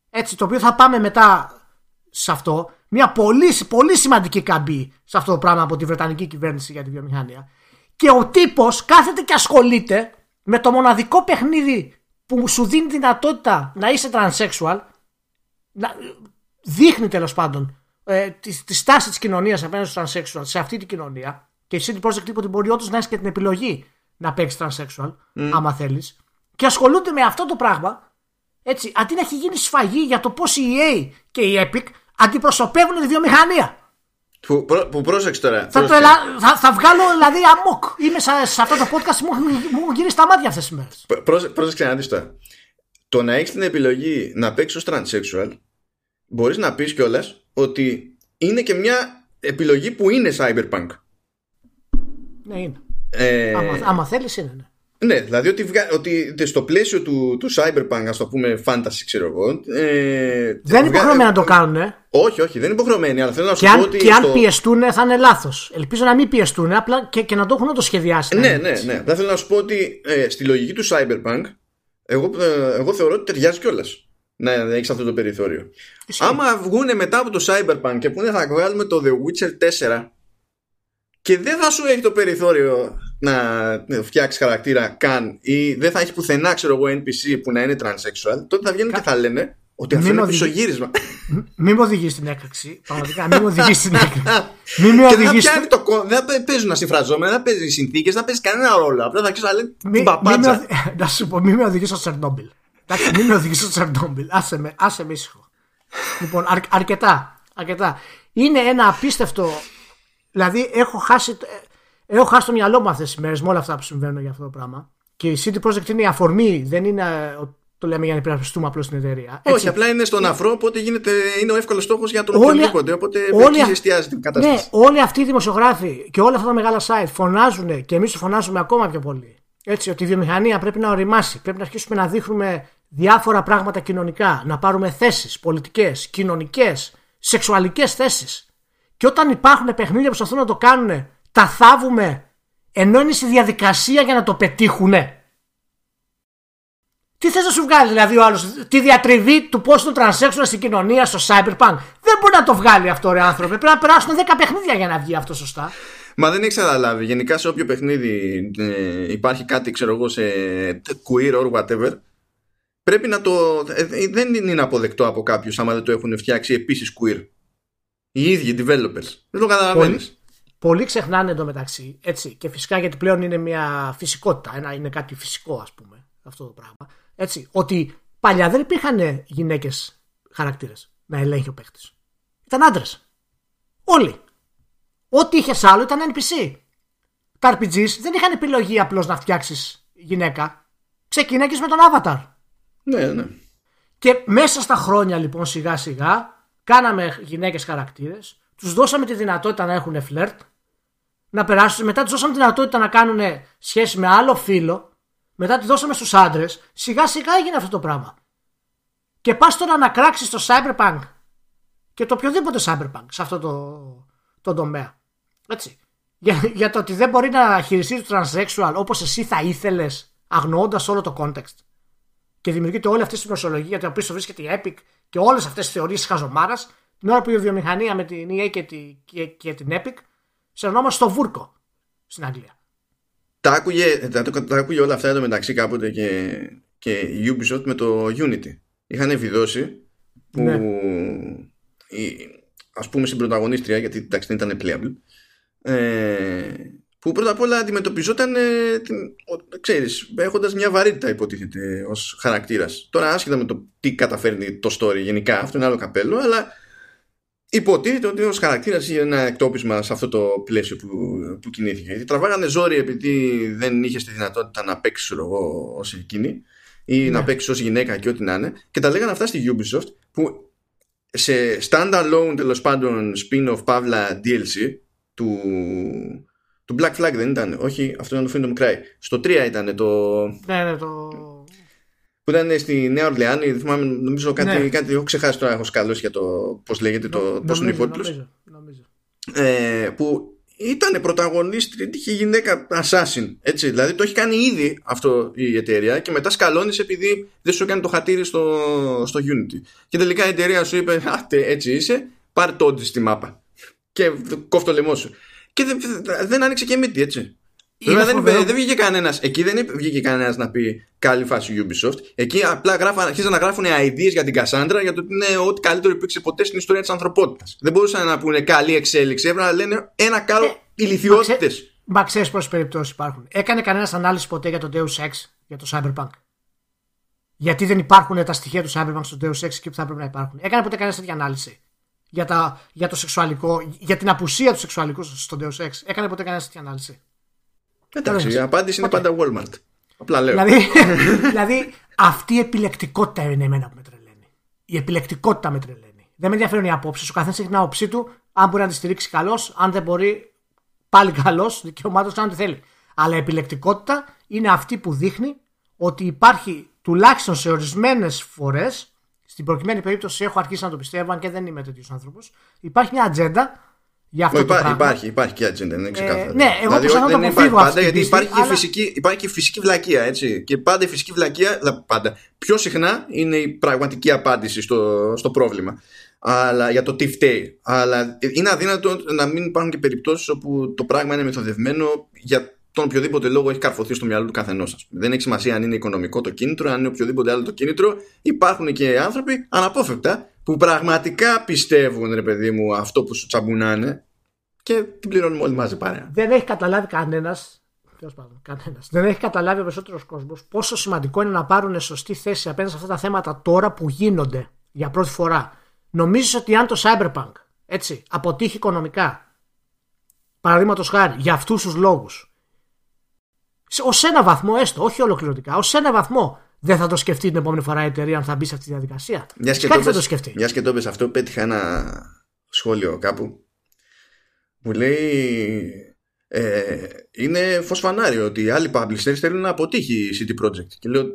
Έτσι, το οποίο θα πάμε μετά σε αυτό. Μια πολύ, πολύ σημαντική καμπή σε αυτό το πράγμα από τη Βρετανική κυβέρνηση για τη βιομηχανία. Και ο τύπος κάθεται και ασχολείται με το μοναδικό παιχνίδι που σου δίνει δυνατότητα να είσαι transsexual. Να, δείχνει τέλος πάντων ε, τη, τη στάση της κοινωνίας απέναντι στους transsexual σε αυτή την κοινωνία. Και η CD Projekt είπε ότι μπορεί όντω να έχεις και την επιλογή να παίξεις transsexual, άμα θέλεις. Και ασχολούνται με αυτό το πράγμα έτσι, αντί να έχει γίνει σφαγή για το πώς η EA και η Epic αντιπροσωπεύουν τη βιομηχανία. Που, πρό- που πρόσεξε τώρα. Θα, το πρόσεξε. ελα... θα, θα βγάλω δηλαδή αμόκ. Είμαι σε, σε αυτό το podcast μου, έχουν- μου έχουν γυρίσει τα μάτια αυτές τις μέρες. Πρό- πρόσε- Πρόσεξε να δεις τώρα. Το να έχεις την επιλογή να παίξεις ως transsexual, μπορείς να πεις κιόλας ότι είναι και μια επιλογή που είναι cyberpunk. Ναι, είναι. Ε, Άμα, άμα θέλεις, είναι. Ναι. Ναι, δηλαδή ότι, βγα... ότι στο πλαίσιο του, του cyberpunk, ας το πούμε fantasy, ξέρω εγώ. Ε, Δεν είναι βγα- υποχρεωμένοι να το κάνουν. Ε. Όχι, όχι, δεν είναι υποχρεωμένοι, αλλά θέλω να σου Και, πω αν, ότι. και αν στο- πιεστούν θα είναι λάθος. Ελπίζω να μην πιεστούν απλά και, και να το έχουν το σχεδιάσει. να Ναι, είναι ναι, έτσι. ναι. Δεν θέλω να σου πω ότι ε, στη λογική του cyberpunk, εγώ, ε, εγώ θεωρώ ότι ταιριάζει κιόλας να έχεις αυτό το περιθώριο. Ισχύει. Άμα βγούνε μετά από το cyberpunk και πούνε θα βγάλουμε το The Witcher 4 και δεν θα σου έχει το περιθώριο να φτιάξει χαρακτήρα καν ή δεν θα έχει πουθενά ξέρω εγώ NPC που να είναι transsexual τότε θα βγαίνουν και θα λένε ότι αυτό Μην είναι οδηγεί- πισωγύρισμα Μην με οδηγείς στην έκρηξη. Πραγματικά, μην με οδηγείς στην έκρηξη. Μην με και δεν θα οδηγείς πιάνει το κο- δεν θα παίζουν ασυμφραζόμενα δεν θα παίζει συνθήκες, δεν θα παίζει κανένα ρόλο απλά θα ξέρει να λένε Μη- την μη παπάτσα με οδη- Να σου πω, μην με οδηγείς στο Τσερνόμπιλ. Εντάξει, μην με οδηγείς στο Τσερνόμπιλ. Άσε με, άσε με ήσυχο. Λοιπόν, αρ- αρκετά, αρκετά. Είναι ένα απίστευτο. Δηλαδή, έχω χάσει, ε, έχω χάσει το μυαλό μου αυτές τις μέρες με όλα αυτά που συμβαίνουν για αυτό το πράγμα. Και η CD Projekt είναι η αφορμή, δεν είναι. ε, Το λέμε για να υπερασπιστούμε απλώς την εταιρεία. Έτσι. Όχι, απλά είναι στον αφρό, οπότε γίνεται, είναι ο εύκολος στόχος για τον Όλοι- οποιονδήποτε. Οπότε όλοι- εκεί εστιάζει την Ναι, κατάσταση. όλοι αυτοί οι δημοσιογράφοι και όλα αυτά τα μεγάλα site φωνάζουν και εμείς το φωνάζουμε ακόμα πιο πολύ. Έτσι, ότι η βιομηχανία πρέπει να οριμάσει. Πρέπει να αρχίσουμε να δείχνουμε διάφορα πράγματα κοινωνικά. Να πάρουμε θέσεις πολιτικές, κοινωνικές, σεξουαλικές θέσεις. Και όταν υπάρχουν παιχνίδια που προσπαθούν να το κάνουν, τα θάβουμε ενώ είναι στη διαδικασία για να το πετύχουνε. Τι θες να σου βγάλει δηλαδή ο άλλος, τη διατριβή του πώς είναι το transsexual στην κοινωνία, στο cyberpunk; Δεν μπορεί να το βγάλει αυτό ρε άνθρωπε. Πρέπει να περάσουν 10 παιχνίδια για να βγει αυτό σωστά. Μα δεν έχει καταλάβει. Γενικά σε όποιο παιχνίδι ε, υπάρχει κάτι, ξέρω εγώ, σε queer or whatever, πρέπει να το. ε, δεν είναι αποδεκτό από κάποιους άμα δεν το έχουν φτιάξει επίσης queer. Οι ίδιοι developers. Δεν το καταλαβαίνεις. Πολλοί ξεχνάνε εντωμεταξύ, έτσι, και φυσικά γιατί πλέον είναι μια φυσικότητα, ένα, είναι κάτι φυσικό ας πούμε αυτό το πράγμα. Έτσι, ότι παλιά δεν υπήρχαν γυναίκες χαρακτήρες να ελέγχει ο παίχτης. Ήταν άντρες. Όλοι. Ό,τι είχες άλλο ήταν NPC. Τα RPGs δεν είχαν επιλογή απλώς να φτιάξεις γυναίκα. Ξεκίναγες με τον Avatar. Ναι, ναι. Και μέσα στα χρόνια λοιπόν σιγά σιγά κάναμε γυναίκες χαρακτήρες, τους δώσαμε τη δυνατότητα να έχουν φλερτ, να περάσουν, μετά τους δώσαμε τη δυνατότητα να κάνουν σχέση με άλλο φίλο, μετά τη δώσαμε στους άντρες, σιγά σιγά έγινε αυτό το πράγμα. Και πας τώρα να κράξεις το cyberpunk και το οποιοδήποτε cyberpunk σε αυτό το, το τομέα. Έτσι. Για, για το ότι δεν μπορεί να χειριστείς το transsexual όπως εσύ θα ήθελες αγνοώντας όλο το context και δημιουργείται όλη αυτή η συνοσιολογία για την οποία βρίσκεται η Epic και όλες αυτές τις θεωρίες της χαζομάρας, την ώρα που η βιομηχανία με την EA και, τη, και, και την Epic σερνόμαστε στο βούρκο στην Αγγλία. Τα άκουγε, τα, τα, τα άκουγε όλα αυτά εδώ μεταξύ κάποτε και, και η Ubisoft με το Unity. Είχαν επιδώσει που Ναι. η, ας πούμε στην πρωταγωνίστρια γιατί εντάξει δεν ήταν playable ε, που πρώτα απ' όλα αντιμετωπιζόταν ε, την, ξέρεις, έχοντας μια βαρύτητα υποτίθεται ως χαρακτήρας τώρα άσχετα με το τι καταφέρνει το story γενικά αυτό είναι άλλο καπέλο αλλά υποτίθεται ότι ως χαρακτήρας είχε ένα εκτόπισμα σε αυτό το πλαίσιο που, που κινήθηκε. Γιατί τραβάγανε ζόρι επειδή δεν είχε τη δυνατότητα να παίξει εγώ ως εκείνη ή να ναι. παίξει ως γυναίκα και ό,τι να είναι. Και τα λέγανε αυτά στη Ubisoft που σε standalone τέλος πάντων spin-off παύλα DLC του, του Black Flag δεν ήταν. Όχι αυτό ήταν το Freedom Cry. Στο 3 ήταν το ναι ναι το που ήταν στη Νέα Ορλεάνη θυμάμαι νομίζω κάτι, ναι. κάτι έχω ξεχάσει τώρα έχω σκαλώσει για το πώς λέγεται το, το νομίζω, νομίζω, νομίζω. Ε, που ήταν πρωταγωνίστρια, είχε γυναίκα assassin. Έτσι. Δηλαδή το έχει κάνει ήδη αυτό η εταιρεία και μετά σκαλώνεις επειδή δεν σου έκανε το χατήρι στο, στο Unity. Και τελικά η εταιρεία σου είπε, Αχτε, έτσι είσαι, πάρε το στη μάπα. Και κόφτω το λαιμό σου. Και δεν, δεν άνοιξε και μύτη, έτσι. Βέβαια δεν, δεν βγήκε κανένας. Εκεί δεν βγήκε κανένας να πει καλή φάση Ubisoft. Εκεί απλά γράφαν, αρχίζαν να γράφουν ideas για την Cassandra για το ότι είναι ό,τι καλύτερο υπήρξε ποτέ στην ιστορία της ανθρωπότητας. Δεν μπορούσαν να πούνε καλή εξέλιξη. Έπρεπε να λένε ένα καλό ε, ηλικιότητες. Μα ξέρεις πόσες περιπτώσεις υπάρχουν. Έκανε κανένας ανάλυση ποτέ για το Deus Ex, για το Cyberpunk; Γιατί δεν υπάρχουν τα στοιχεία του Cyberpunk στο Deus Ex και που θα έπρεπε να υπάρχουν; Έκανε ποτέ κανένας τέτοια ανάλυση. Για, τα, για το σεξουαλικό, για την απουσία του σεξουαλικού στο Deus Ex; Έκανε ποτέ κανένας τέτοια ανάλυση; Εντάξει, η απάντηση είναι πάντα Walmart. Απλά λέω. Δηλαδή, δηλαδή αυτή η επιλεκτικότητα είναι εμένα που με τρελαίνει. Η επιλεκτικότητα με τρελαίνει. Δεν με ενδιαφέρουν οι απόψεις. Ο καθένα έχει την άποψή του. Αν μπορεί να τη στηρίξει καλώς, αν δεν μπορεί, πάλι καλό. Δικαιωμάτω κάνει ό,τι θέλει. Αλλά η επιλεκτικότητα είναι αυτή που δείχνει ότι υπάρχει τουλάχιστον σε ορισμένες φορές, στην προκειμένη περίπτωση έχω αρχίσει να το πιστεύω, αν και δεν είμαι τέτοιος άνθρωπος, υπάρχει μια ατζέντα για αυτό υπάρχει, το υπάρχει, υπάρχει και ατζέντα, είναι ξεκάθαρο. Ε, ναι, εγώ δηλαδή, να το αποφύγω πάντα, γιατί πίστη, υπάρχει, αλλά... και φυσική, υπάρχει και φυσική βλακεία, έτσι. Και πάντα η φυσική βλακεία, πάντα, πιο συχνά είναι η πραγματική απάντηση στο, στο πρόβλημα. Αλλά, για το τι φταίει. Αλλά είναι αδύνατο να μην υπάρχουν και περιπτώσεις όπου το πράγμα είναι μεθοδευμένο για τον οποιοδήποτε λόγο έχει καρφωθεί στο μυαλό του καθενός σα. Δεν έχει σημασία αν είναι οικονομικό το κίνητρο, αν είναι οποιοδήποτε άλλο το κίνητρο. Υπάρχουν και άνθρωποι αναπόφευκτα που πραγματικά πιστεύουν, ρε παιδί μου, αυτό που σου τσαμπουνάνε και την πληρώνουμε όλοι μαζί παρέα. Δεν έχει καταλάβει κανένας. Κανένας. Δεν έχει καταλάβει ο περισσότερος κόσμος πόσο σημαντικό είναι να πάρουν σωστή θέση απέναντι σε αυτά τα θέματα τώρα που γίνονται για πρώτη φορά. Νομίζεις ότι αν το Cyberpunk έτσι, αποτύχει οικονομικά, παραδείγματος χάρη, για αυτούς τους λόγους, ως ένα βαθμό έστω, όχι ολοκληρωτικά, ως ένα βαθμό δεν θα το σκεφτεί την επόμενη φορά η εταιρεία αν θα μπει σε αυτή τη διαδικασία. Μιας και, το, θα το σκεφτεί; Μιας και το πες αυτό, πέτυχα ένα σχόλιο κάπου που λέει ε, είναι φωσφανάριο ότι οι άλλοι publishers θέλουν να αποτύχει η City Project. Και λέω.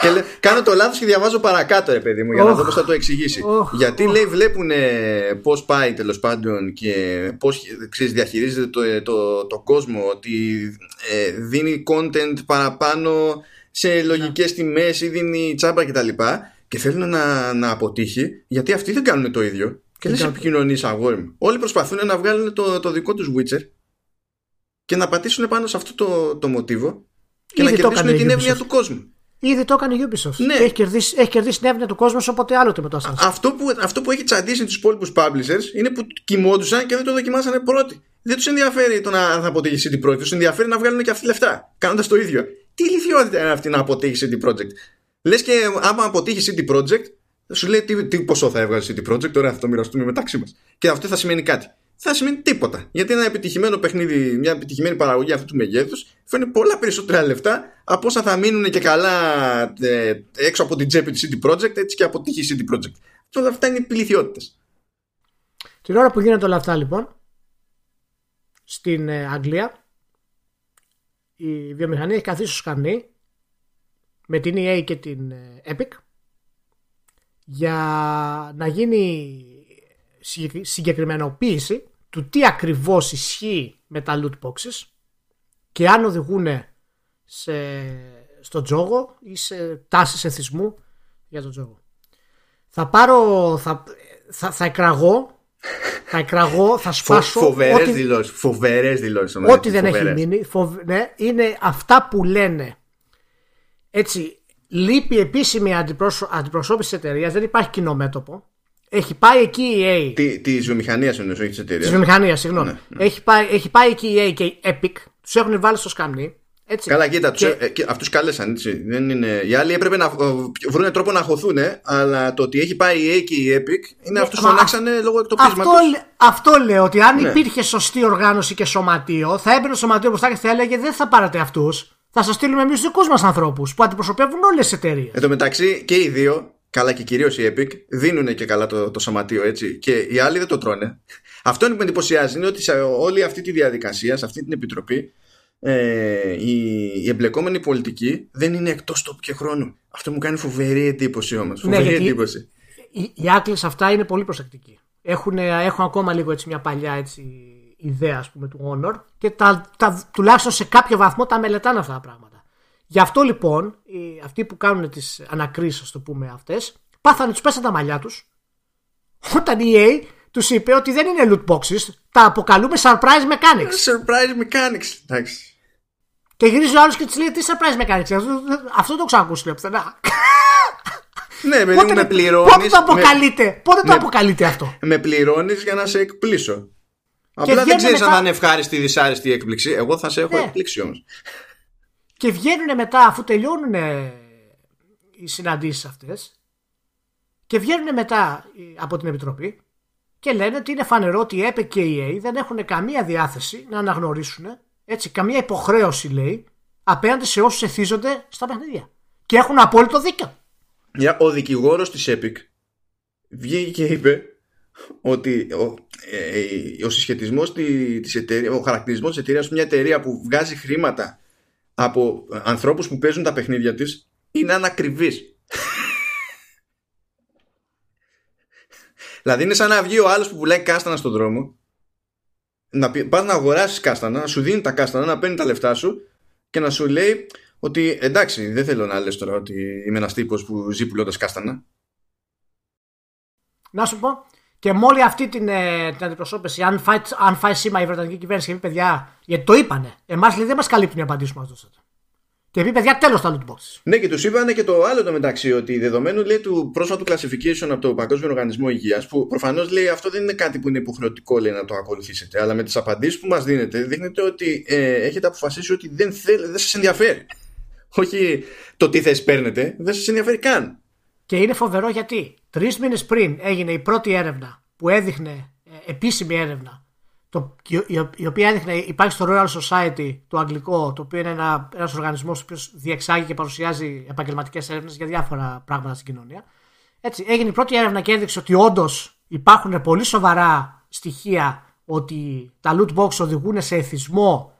Και λέω, κάνω το λάθος και διαβάζω παρακάτω, ρε παιδί μου, για να δω πώς θα το εξηγήσει. Γιατί λέει, βλέπουν πώς πάει τέλος πάντων και πώς διαχειρίζεται το, το, το, κόσμο, ότι ε, δίνει content παραπάνω σε λογικές yeah. τιμές ή δίνει τσάμπα κτλ. Και, και θέλουν να, να αποτύχει, γιατί αυτοί δεν κάνουν το ίδιο. Και δεν σε επικοινωνείς, αγόρι μου. Όλοι προσπαθούν να βγάλουν το, το δικό τους Witcher και να πατήσουν πάνω σε αυτό το, το μοτίβο και Ήδη να κερδίσουν την εύνοια του κόσμου. Ήδη το έκανε η Ubisoft. Ναι. Έχει, κερδίσει, έχει κερδίσει την εύνοια του κόσμου όποτε άλλοτε με το Αυτό που, αυτό που έχει τσαντήσει τους υπόλοιπους publishers είναι που κοιμόντουσαν και δεν το δοκιμάσανε πρώτοι. Δεν τους ενδιαφέρει το να θα αποτύχει CD Projekt, τους ενδιαφέρει να βγάλουν και αυτοί λεφτά κάνοντας το ίδιο. Τι ηλικιότητα είναι αυτή να αποτύχει CD Projekt. Λες και άμα αποτύχει CD Projekt, σου λέει τι, τι ποσό θα έβγαλε CD Projekt, τώρα θα το μοιραστούμε μεταξύ μας. Και αυτό θα σημαίνει κάτι. Θα σημαίνει τίποτα. Γιατί ένα επιτυχημένο παιχνίδι, μια επιτυχημένη παραγωγή αυτού του μεγέθους, φέρνει πολλά περισσότερα λεφτά από όσα θα μείνουν και καλά ε, έξω από την τσέπη του CD Projekt, έτσι και από τύχη CD Projekt. Όλα αυτά είναι πληθιότητε. Την ώρα που γίνονται όλα αυτά λοιπόν, στην ε, Αγγλία, η βιομηχανία έχει καθίσει στο σκαρνί με την EA και την ε, Epic για να γίνει συγκεκριμενοποίηση του τι ακριβώς ισχύει με τα loot boxes και αν οδηγούν σε, στο τζόγο ή σε τάσεις εθισμού για τον τζόγο. Θα πάρω, θα, θα, θα εκραγώ, θα εκραγώ, θα σπάσω. Φοβερές ό,τι, δηλώσεις, φοβερές δηλώσεις. Ό,τι δεν έχει μείνει, ναι, είναι αυτά που λένε έτσι λείπει επίσημη αντιπροσώπηση της εταιρείας, δεν υπάρχει κοινό μέτωπο. Έχει πάει εκεί η EA. Τη τη βιομηχανία εννοώ, όχι της εταιρείας. Της βιομηχανίας, συγγνώμη. Ναι, ναι. Έχει, πάει, έχει πάει εκεί η EA και η Epic. Τους έχουν βάλει στο σκαμνί. Έτσι. Καλά, κοίτα, Και- και... ε, αυτούς κάλεσαν. Έτσι. Δεν είναι... Οι άλλοι έπρεπε να ε, βρουν τρόπο να χωθούν, αλλά το ότι έχει πάει η EA και η Epic είναι αυτούς μα φωνάξανε λόγω Αυτό, εκτοπίσματο. λέ- αυτό λέω ότι αν Ναι. υπήρχε σωστή οργάνωση και σωματείο, θα έμπαινε το σωματείο μπροστά και θα έλεγε Δεν θα πάρετε αυτούς. Θα σας στείλουμε εμείς του δικούς μας ανθρώπους που αντιπροσωπεύουν όλες τις εταιρείες. Εν τω μεταξύ και οι δύο, καλά και κυρίως η Epic, δίνουν και καλά το, το σωματείο έτσι. Και οι άλλοι δεν το τρώνε. Αυτό που με εντυπωσιάζει είναι ότι σε όλη αυτή τη διαδικασία, σε αυτή την επιτροπή, ε, η, η εμπλεκόμενη πολιτική δεν είναι εκτός τόπου και χρόνου. Αυτό μου κάνει φοβερή εντύπωση όμως. Φοβερή γιατί- εντύπωση. Οι, οι Άκλες αυτά είναι πολύ προσεκτικοί. Έχουν, έχουν ακόμα λίγο έτσι μια παλιά έτσι, ιδέα ας πούμε, του Honor και τα, τα, τουλάχιστον σε κάποιο βαθμό τα μελετάνε αυτά τα πράγματα. Γι' αυτό λοιπόν οι, αυτοί που κάνουν τις ανακρίσεις, ας το πούμε αυτές, πάθανε τους πέσαν τα μαλλιά τους όταν η EA τους είπε ότι δεν είναι loot boxes, τα αποκαλούμε surprise mechanics. Surprise mechanics. Εντάξει. Και γυρίζει ο άλλος και της λέει τι surprise mechanics. Αυτό, αυτό το ξανακούσει λέει πουθενά. Ναι, παιδί μου, Πότε, με πότε πληρώνεις. το αποκαλείτε, πότε το με- αποκαλείτε αυτό; με πληρώνεις για να σε εκπλήσω. Απλά δεν βγαίνουν ξέρεις αν μετά- θα είναι ευχάριστη ή δυσάρεστη η έκπληξη. Εγώ θα σε έχω Ναι. εκπλήξει όμως. Και βγαίνουν μετά, αφού τελειώνουν ε, οι συναντήσεις αυτές, και βγαίνουν μετά ε, από την Επιτροπή και λένε ότι είναι φανερό ότι η Epic και η EA δεν έχουν καμία διάθεση να αναγνωρίσουν, έτσι, καμία υποχρέωση λέει, απέναντι σε όσους εθίζονται στα παιχνίδια. Και έχουν απόλυτο δίκιο. Μια, ο δικηγόρος της Epic βγήκε και είπε ότι ο, ε, ο συσχετισμός της εταιρείας, ο χαρακτηρισμός της εταιρείας, μια εταιρεία που βγάζει χρήματα από ανθρώπους που παίζουν τα παιχνίδια της, είναι ανακριβής. δηλαδή είναι σαν να βγει ο άλλος που πουλάει κάστανα στον δρόμο να πας να αγοράσεις κάστανα, να σου δίνει τα κάστανα, να παίρνει τα λεφτά σου και να σου λέει ότι εντάξει, δεν θέλω να λες τώρα ότι είμαι ένας τύπος που ζει πουλώντας κάστανα. Να σου πω, και με όλη αυτή την, ε, την αντιπροσώπηση, αν φάει, αν φάει σήμα η Βρετανική κυβέρνηση και πει παιδιά, γιατί το είπανε, εμάς δεν μας καλύπτουν οι απαντήσεις που μας δώσατε. Και πει παιδιά, τέλος τα loot boxes. Ναι, και τους είπανε και το άλλο το μεταξύ, ότι δεδομένου λέει του πρόσφατου classification από το Παγκόσμιο Οργανισμό Υγείας, που προφανώς λέει αυτό δεν είναι κάτι που είναι υποχρεωτικό λέει, να το ακολουθήσετε, αλλά με τις απαντήσεις που μας δίνετε, δείχνετε ότι ε, έχετε αποφασίσει ότι δεν, θέλ, δεν σας ενδιαφέρει. Όχι το τι θες παίρνετε, δεν σας ενδιαφέρει καν. Και είναι φοβερό γιατί τρεις μήνες πριν έγινε η πρώτη έρευνα που έδειχνε, ε, επίσημη έρευνα, το, η, η- η οποία έδειχνε, υπάρχει στο Royal Society, το αγγλικό, το οποίο είναι ένα, ένας οργανισμός ο οποίος διεξάγει και παρουσιάζει επαγγελματικές έρευνες για διάφορα πράγματα στην κοινωνία. Έτσι, έγινε η πρώτη έρευνα και έδειξε ότι όντως υπάρχουν πολύ σοβαρά στοιχεία ότι τα loot box οδηγούν σε εθισμό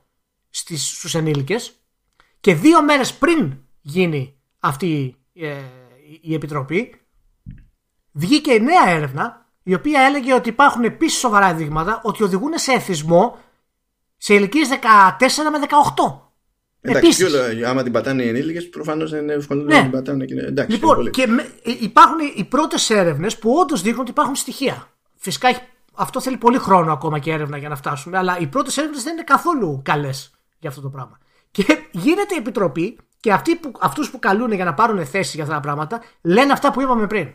στις, στους ενήλικες και δύο μέρες πριν γίνει αυτή ε, η- η επιτροπή βγήκε η νέα έρευνα η οποία έλεγε ότι υπάρχουν επίσης σοβαρά δείγματα ότι οδηγούν σε εθισμό σε ηλικίες 14 με 18. Εντάξει, Επίσης. ποιο λέω, άμα την πατάνε οι ενήλικες, προφανώς δεν είναι εύκολο Ναι. να την πατάνε. Και... Εντάξει, Λοιπόν, πολύ. και με- ε, υπάρχουν οι πρώτες έρευνες που όντως δείχνουν ότι υπάρχουν στοιχεία. Φυσικά έχει- αυτό θέλει πολύ χρόνο ακόμα και έρευνα για να φτάσουμε, αλλά οι πρώτες έρευνες δεν είναι καθόλου καλές για αυτό το πράγμα. Και γίνεται η επιτροπή και αυτοί που, αυτούς που καλούν για να πάρουν θέση για αυτά τα πράγματα λένε αυτά που είπαμε πριν.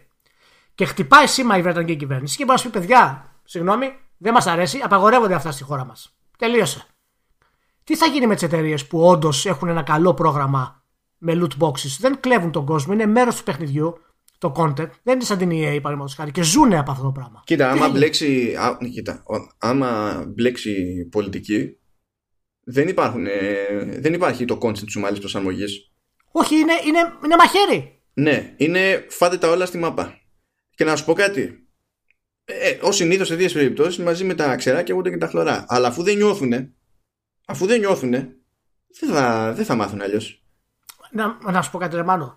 Και χτυπάει σήμα η Βρετανική κυβέρνηση και μπορεί να σου πει: Παιδιά, συγγνώμη, δεν μας αρέσει, απαγορεύονται αυτά στη χώρα μας. Τελείωσε. Τι θα γίνει με τις εταιρείες που όντως έχουν ένα καλό πρόγραμμα με loot boxes; Δεν κλέβουν τον κόσμο, είναι μέρος του παιχνιδιού, το content. Δεν είναι σαν την EA παραδείγματος χάρη και ζουνε από αυτό το πράγμα. Κοίτα, Τι άμα θα γίνει; μπλέξει, α, κοίτα, ο- άμα μπλέξει πολιτική, δεν, υπάρχουν, ε, δεν υπάρχει το concept της ομαλής προσαρμογής. Όχι, είναι, είναι, είναι μαχαίρι. Ναι, είναι φάτε τα όλα στη μάπα. Και να σου πω κάτι. Ε, Ω συνήθως σε δύο περιπτώσεις μαζί με τα ξεράκια ούτε και τα χλωρά. Αλλά αφού δεν νιώθουνε, αφού δεν νιώθουνε, δεν θα, δεν θα μάθουν αλλιώς. Να, να σου πω κάτι, Ρεμάνο.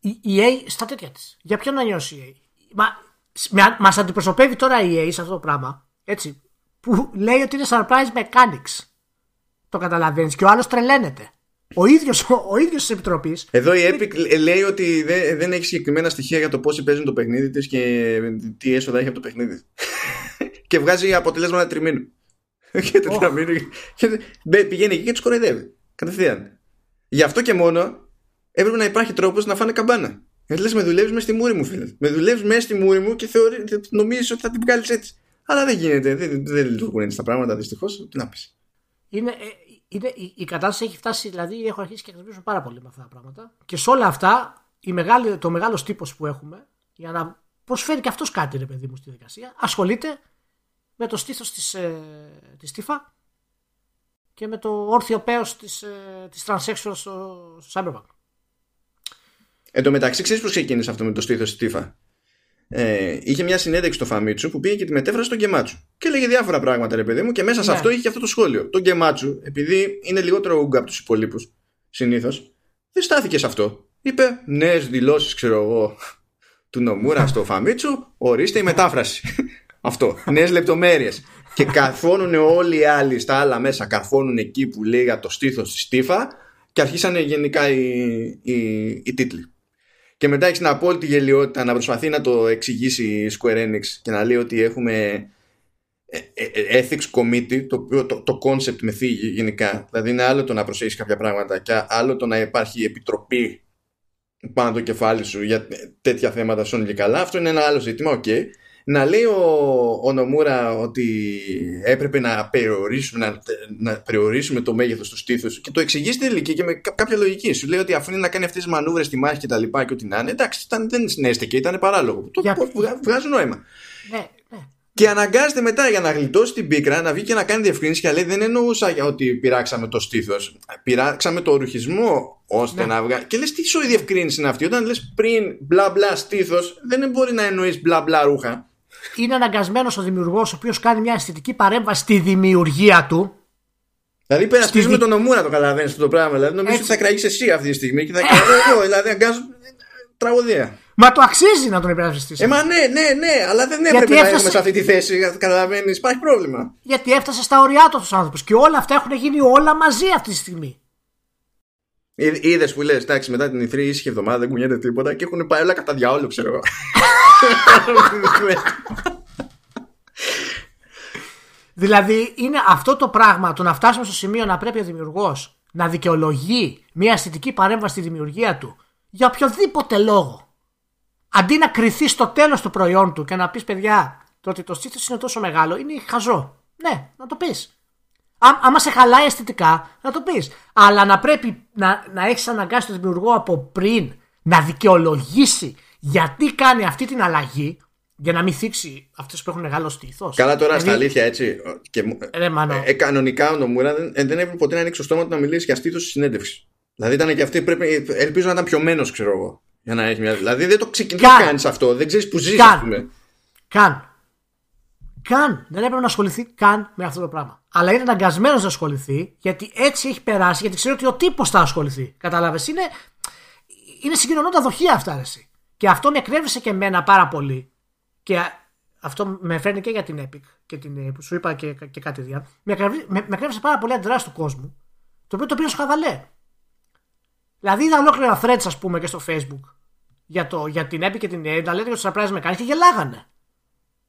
Η EA στα τέτοια της. Για ποιον να νιώσει η EA. Μα μας αντιπροσωπεύει τώρα η EA σε αυτό το πράγμα. Έτσι. Που λέει ότι είναι surprise mechanics. Το καταλαβαίνεις. Και ο άλλος τρελαίνεται. Ο ίδιος ο ίδιος της επιτροπής. Εδώ η Epic λέ- λέει ότι δεν, δεν έχει συγκεκριμένα στοιχεία για το πόσοι παίζουν το παιχνίδι της και τι έσοδα έχει από το παιχνίδι. και βγάζει αποτελέσματα τριμήνου. και τετραμήνου. Και μπε- πηγαίνει εκεί και τους κοροϊδεύει. Κατευθείαν. Γι' αυτό και μόνο έπρεπε να υπάρχει τρόπος να φάνε καμπάνα. Ε, λες με δουλεύεις μέσα στη μούρη μου, φίλε. Με δουλεύεις μέσα στη μούρη μου και θεωρεί, νομίζεις ότι θα την βγάλεις έτσι. Αλλά δεν γίνεται. Δεν, δεν λειτουργούν έτσι τα πράγματα δυστυχώς. Τι να πεις. Είναι, ε, είναι, η, η κατάσταση έχει φτάσει, δηλαδή έχω αρχίσει και εκνευρίζουν πάρα πολύ με αυτά τα πράγματα. Και σε όλα αυτά, η μεγάλη, το μεγάλος τύπος που έχουμε, για να προσφέρει και αυτός κάτι, ρε παιδί μου, στη δικασία, ασχολείται με το στήθος της ε, της τύφα και με το όρθιο πέος της, ε, της transsexual στο, στο Cyberpunk. Εν τω μεταξύ, ξέρεις πώς ξεκίνησε αυτό με το στήθος της τύφα. Ε, είχε μια συνέντευξη στο Φαμίτσου που πήγε και τη μετέφρασε στον Γκεμάτσου. Και έλεγε διάφορα πράγματα, ρε παιδί μου, και μέσα σε Ναι. αυτό είχε και αυτό το σχόλιο. Το Γκεμάτσου, επειδή είναι λιγότερο ούγκα από τους υπολείπους συνήθως, δεν στάθηκε σε αυτό. Είπε νέες δηλώσεις, ξέρω εγώ, του Νομούρα στο Φαμίτσου, ορίστε η μετάφραση. αυτό. Νέες λεπτομέρειες. και καρφώνουν όλοι οι άλλοι στα άλλα μέσα, καρφώνουν εκεί που λέει για το στήθος της τύφα και αρχίσανε γενικά οι, οι, οι τίτλοι. Και μετά έχεις την απόλυτη γελιότητα να προσπαθεί να το εξηγήσει η Square Enix και να λέει ότι έχουμε ε, ε, ethics committee, το, οποίο- το, το concept με θίγει γενικά. Δηλαδή είναι άλλο το να προσέχεις κάποια πράγματα και άλλο το να υπάρχει επιτροπή πάνω από το κεφάλι σου για τέτοια θέματα σώνει και καλά. Αυτό είναι ένα άλλο ζήτημα, οκ. Να λέει ο, ο Νομούρα ότι έπρεπε να περιορίσουμε, να, να περιορίσουμε το μέγεθος του στήθους και το εξηγείς στην τελική και με κα- κάποια λογική. Σου λέει ότι αφού είναι να κάνει αυτές τις μανούβρες στη μάχη και τα λοιπά και ό,τι να είναι, εντάξει, ήταν, δεν συνέστηκε, ήταν παράλογο. Το Για- βγα- βγάζει νόημα. Ναι, ναι. Και αναγκάζεται μετά για να γλιτώσει την πίκρα να βγει και να κάνει διευκρίνηση και να λέει δεν εννοούσα για ότι πειράξαμε το στήθος. Πειράξαμε το ρουχισμό ώστε Ναι. να βγάλει. Και λες τι σόι διευκρίνηση είναι αυτή; Όταν λες πριν μπλα μπλα στήθος, δεν μπορεί να εννοείς μπλα μπλα ρούχα. Είναι αναγκασμένος ο δημιουργός, ο οποίος κάνει μια αισθητική παρέμβαση στη δημιουργία του. Δηλαδή υπερασπίζουμε Στη- τον ομούρα το καταλαβαίνεις αυτό το πράγμα. Δηλαδή νομίζω Έτσι. ότι θα κραγεί εσύ αυτή τη στιγμή και θα κάνω εγώ. Δηλαδή αγκάζω. Τραγωδία. Μα το αξίζει να τον υπερασπιστείς. Ε, μα ναι, ναι, ναι, αλλά δεν έπρεπε να έφτασε- έχουμε σε αυτή τη θέση. Καταλαβαίνεις, υπάρχει πρόβλημα. Γιατί έφτασε στα ωριά του ο άνθρωπος. Και όλα αυτά έχουν γίνει όλα μαζί αυτή τη στιγμή. Είδες που λες, εντάξει, μετά την ηθρή ήσυχη εβδομάδα δεν κουνιέται τίποτα και έχουν πάει όλα κατά διαόλου, ξέρω εγώ. Δηλαδή είναι αυτό το πράγμα, το να φτάσουμε στο σημείο να πρέπει ο δημιουργός να δικαιολογεί μια αισθητική παρέμβαση στη δημιουργία του για οποιοδήποτε λόγο. Αντί να κρυθεί στο τέλος του προϊόν του και να πεις παιδιά, το ότι το στήθος είναι τόσο μεγάλο είναι χαζό. Ναι, να το πεις. Άμα σε χαλάει αισθητικά, να το πεις. Αλλά να πρέπει να, να έχεις αναγκάσει τον δημιουργό από πριν να δικαιολογήσει γιατί κάνει αυτή την αλλαγή για να μην θίξει αυτούς που έχουν μεγάλο στήθος; Καλά τώρα στα αλήθεια έτσι. Και, μου- Ρε, μάνο. ε, ε, κανονικά ο Νομούρα δεν, ε, δεν έπρεπε ποτέ να ανοίξει το στόμα του να μιλήσει για στήθος στη συνέντευξη. Δηλαδή ήταν και αυτή πρέπει, ελπίζω να ήταν πιωμένος, ξέρω εγώ. Για να έχει μια, δηλαδή δεν το ξεκινάει Καν. να κάνει αυτό. Δεν ξέρεις που ζεις, Καν. ας πούμε. Καν. Καν. Δεν έπρεπε να ασχοληθεί καν με αυτό το πράγμα. Αλλά είναι αναγκασμένος να ασχοληθεί γιατί έτσι έχει περάσει, γιατί ξέρει ότι ο τύπος θα ασχοληθεί. Κατάλαβες. Είναι, είναι συγκοινωνώντα δοχεία αυτά, ρε, εσύ. Και αυτό με εκνεύρισε και εμένα πάρα πολύ. Και αυτό με φέρνει και για την Epic και την, ε, που σου είπα και, και κάτι διά. Με, εκνευρί- με, με εκνεύρισε πάρα πολύ αντιδράσει του κόσμου. Το οποίο το πήρα στο χαβαλέ. Δηλαδή είδα ολόκληρα threads, ας πούμε, και στο Facebook για, το, για την Epic και την EA να λένε για το surprise με κάνει και γελάγανε.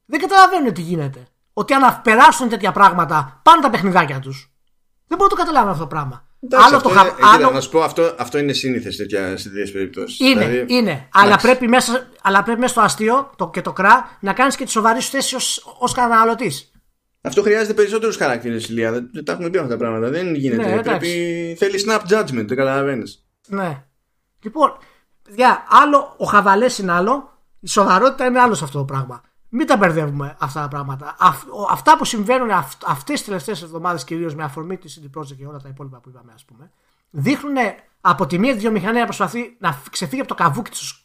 Δεν καταλαβαίνουν τι γίνεται. Ότι αν περάσουν τέτοια πράγματα πάνε τα παιχνιδάκια τους. Δεν μπορώ να το καταλάβω αυτό το πράγμα. Εντάξει, άλλο αυτό το είναι, χα... ε, κοίτα, άλλο... Να σου πω, αυτό, αυτό είναι σύνηθες σε τέτοιες περιπτώσεις. Είναι, δηλαδή, είναι. Αλλά εντάξει. πρέπει, μέσα, αλλά πρέπει μέσα στο αστείο το, και το κρά να κάνεις και τη σοβαρή σου θέση ω καταναλωτής. Αυτό χρειάζεται περισσότερους χαρακτήρες, Ηλία. Δεν, δεν τα έχουμε πει αυτά τα πράγματα. Δεν γίνεται. Ναι, εντάξει. πρέπει, θέλει snap judgment, δεν καταλαβαίνεις. Ναι. Λοιπόν, παιδιά, άλλο ο χαβαλές είναι άλλο, η σοβαρότητα είναι άλλο σε αυτό το πράγμα. Μην τα μπερδεύουμε αυτά τα πράγματα. Αυ- ο- αυτά που συμβαίνουν αυ- αυτές τις τελευταίες εβδομάδες, κυρίως με αφορμή της CD Projekt και όλα τα υπόλοιπα που είπαμε, ας πούμε, δείχνουν από τη μία τη βιομηχανία να προσπαθεί να φ- ξεφύγει από το καβούκι της,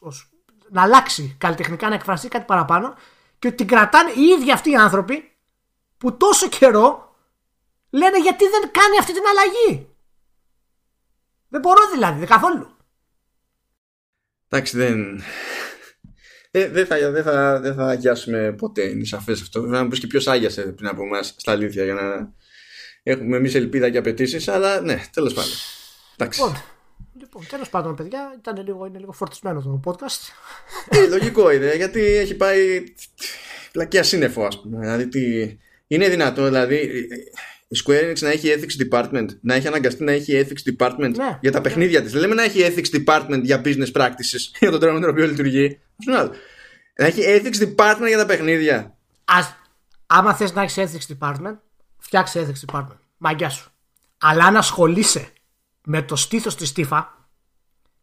να αλλάξει καλλιτεχνικά, να εκφραστεί κάτι παραπάνω και ότι την κρατάνε οι ίδιοι αυτοί οι άνθρωποι που τόσο καιρό λένε γιατί δεν κάνει αυτή την αλλαγή; Δεν μπορώ δηλαδή, δεν καθόλου. Εντάξει, δεν. Ε, δεν, θα, δεν, θα, δεν θα αγιάσουμε ποτέ, είναι σαφές αυτό. Βέβαια, να πεις και ποιος άγιασε πριν από εμάς στα αλήθεια για να έχουμε εμείς ελπίδα και απαιτήσεις, αλλά ναι, τέλος πάντων. Εντάξει. Λοιπόν, λοιπόν τέλος πάντων, παιδιά, ήταν λίγο, είναι λίγο φορτισμένο το podcast. Ε, λογικό είναι, γιατί έχει πάει πλακία σύννεφο, ας πούμε. Δηλαδή, τι... είναι δυνατό, δηλαδή, η Square Enix να έχει ethics department, να έχει αναγκαστεί να έχει ethics department Ναι. για τα παιχνίδια της. Δεν λέμε να έχει ethics department για business practices, για τον τρόπο με τον οποίο λειτουργεί. Αυτό είναι άλλος; Να έχει ethics department για τα παιχνίδια. Ας, άμα θες να έχεις ethics department, φτιάξε ethics department. Μαγκιά σου. Αλλά αν ασχολείσαι με το στήθος της FIFA,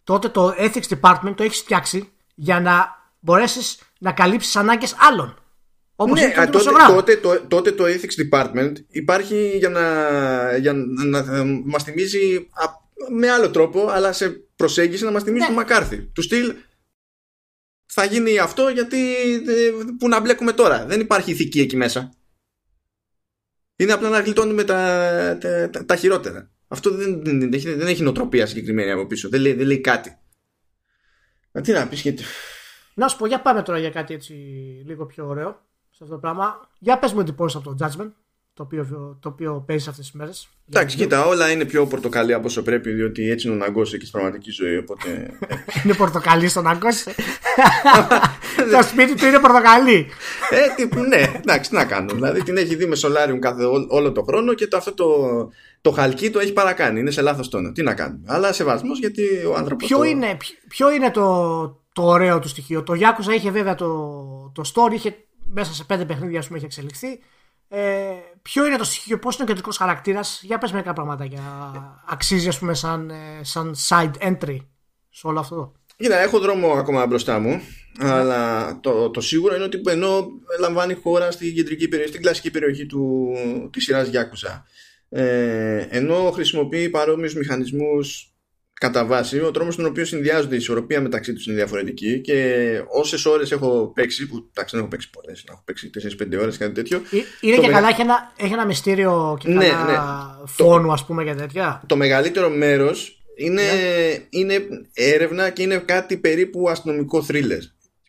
τότε το ethics department το έχεις φτιάξει για να μπορέσεις να καλύψεις ανάγκες άλλων. Όπως Ναι, είναι το α, τότε, δημοσιογράφο. τότε, το, τότε το ethics department υπάρχει για να, για να, να μας θυμίζει α, με άλλο τρόπο, αλλά σε προσέγγιση να μας θυμίζει Ναι. του Μακάρθη. Του στυλ θα γίνει αυτό γιατί ε, που να μπλέκουμε τώρα. Δεν υπάρχει ηθική εκεί μέσα. Είναι απλά να γλιτώνουμε τα, τα, τα, τα χειρότερα. Αυτό δεν, δεν, δεν έχει, δεν έχει νοοτροπία συγκεκριμένη από πίσω. Δεν λέει, δεν λέει κάτι. Μα τι να πεις γιατί... Να σου πω, για πάμε τώρα για κάτι έτσι λίγο πιο ωραίο σε αυτό το πράγμα. Για πες μου εντυπώσεις από το Judgment, το οποίο, το οποίο παίζεις αυτές τις μέρες. Εντάξει, κοίτα, όλα είναι πιο πορτοκαλί από όσο πρέπει, διότι έτσι είναι ο Ναγκός εκεί στην πραγματική ζωή. Οπότε. Είναι πορτοκαλί στον Αγκός. το σπίτι του είναι πορτοκαλί. ε, τι, ναι, εντάξει, τι να κάνω. Δηλαδή την έχει δει με Solarium κάθε, ό- όλο το χρόνο και το, αυτό το, το χαλκί το έχει παρακάνει. Είναι σε λάθος τόνο. Τι να κάνουμε. Αλλά σεβασμός γιατί ο άνθρωπος. Ποιο είναι, ποιο- ποιο είναι το, το ωραίο του στοιχείο. Το Yakuza είχε βέβαια το, το story, είχε μέσα σε πέντε παιχνίδια ας πούμε, είχε εξελιχθεί. Ε, ποιο είναι το στοιχείο, πώς είναι ο κεντρικός χαρακτήρας, για πες μερικά πραγματάκια. Αξίζει, ας πούμε, σαν, ε, σαν side entry σε όλο αυτό. Κοίτα, έχω δρόμο ακόμα μπροστά μου. Αλλά το, το σίγουρο είναι ότι ενώ λαμβάνει χώρα στην κεντρική περιοχή, στην κλασική περιοχή του, της σειράς Γιάκουσα. Ε, ενώ χρησιμοποιεί παρόμοιους μηχανισμούς κατά βάση, ο τρόμος στον οποίο συνδυάζονται η ισορροπία μεταξύ τους είναι διαφορετική και όσες ώρες έχω παίξει, που εντάξει δεν έχω παίξει πολλές, να έχω παίξει 4-5 ώρες κάτι τέτοιο, Ε, Είναι Το και μεγα- καλά, έχει ένα, έχει ένα μυστήριο και Ναι, καλά ναι. φόνου, ας πούμε, και τέτοια. το μεγαλύτερο μέρος είναι, Ναι. είναι έρευνα και είναι κάτι περίπου αστυνομικό thriller.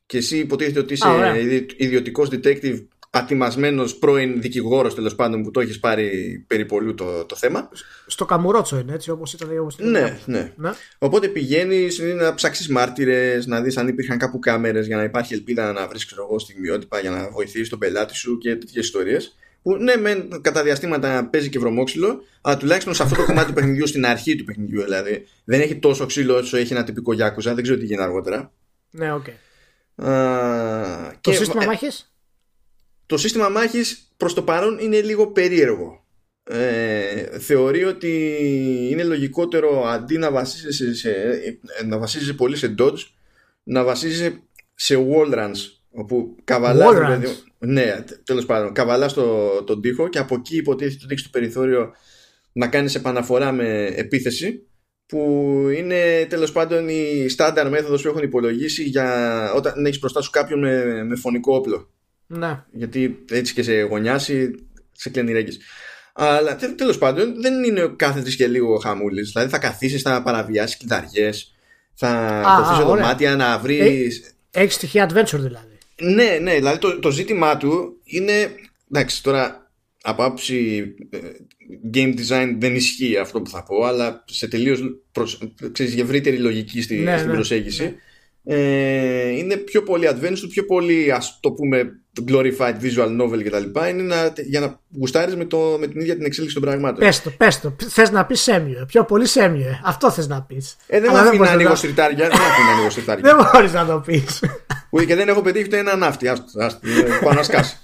Και εσύ υποτίθεται ότι είσαι Α, ωραία. ιδιωτικός detective ατιμασμένος πρώην δικηγόρος τέλος πάντων που το έχεις πάρει περιπολού το, το θέμα. Στο Καμουρότσο είναι έτσι, όπως ήταν. Όπως ήταν Ναι, ναι. ναι. Οπότε πηγαίνεις να ψάξεις μάρτυρες, να δεις αν υπήρχαν κάπου κάμερες για να υπάρχει ελπίδα να βρεις στιγμιότυπα για να βοηθήσεις τον πελάτη σου και τέτοιες ιστορίες. Που ναι, μεν κατά διαστήματα παίζει και βρωμόξυλο, αλλά τουλάχιστον σε αυτό το κομμάτι του παιχνιδιού, στην αρχή του παιχνιδιού δηλαδή, δεν έχει τόσο ξύλο όσο έχει ένα τυπικό Yakuza. Δεν ξέρω τι γίνει αργότερα. Ναι, οκ. Α, Το και- σύστημα ε, μάχης; Το σύστημα μάχης προς το παρόν είναι λίγο περίεργο. Ε, θεωρεί ότι είναι λογικότερο αντί να βασίζεσαι, σε, ε, να βασίζεσαι πολύ σε dodge να βασίζεσαι σε wall runs όπου καβαλάς Wall ρε runs. παιδί μου, ναι τέλος πάντων καβαλάς το, τον τοίχο και από εκεί υποτίθεται ότι έχεις το περιθώριο να κάνεις επαναφορά με επίθεση που είναι τέλος πάντων η στάνταρ μέθοδος που έχουν υπολογίσει για όταν έχεις μπροστά σου κάποιον με, με φωνικό όπλο Ναι. γιατί έτσι και σε γωνιάσει σε κλαίνει ρέγγες. Αλλά τε, τέλος πάντων δεν είναι ο κάθε τρεις και λίγο χαμούλης δηλαδή θα καθίσεις, θα παραβιάσεις κλειδαριές θα Α, κοφείς α, σε ωραία. δωμάτια να βρεις Έχεις στοιχεία adventure δηλαδή. ναι, ναι, δηλαδή το, το ζήτημά του είναι. Εντάξει, τώρα από άποψη ε, game design δεν ισχύει αυτό που θα πω, αλλά σε τελείως ευρύτερη λογική στη, Ναι, στην ναι, προσέγγιση. Ε, είναι πιο πολύ adventure, πιο πολύ ας το πούμε glorified visual novel κτλ. Είναι να, για να γουστάρεις με, το, με την ίδια την εξέλιξη των πραγμάτων. Πες το, πες το. Θες να πεις σέμιο. Πιο πολύ σέμιο. Αυτό θες να πεις. Ε, δεν Αλλά με αφήνει να μπορείς ανοίγω να- σιρτάρια. Δεν με αφήνει να ανοίγω σιρτάρια. Δεν μπορείς να το πεις. Ούτε και δεν έχω πετύχει ούτε ένα ναύτη. Άστο, άστο, ε, πάω να σκάσω.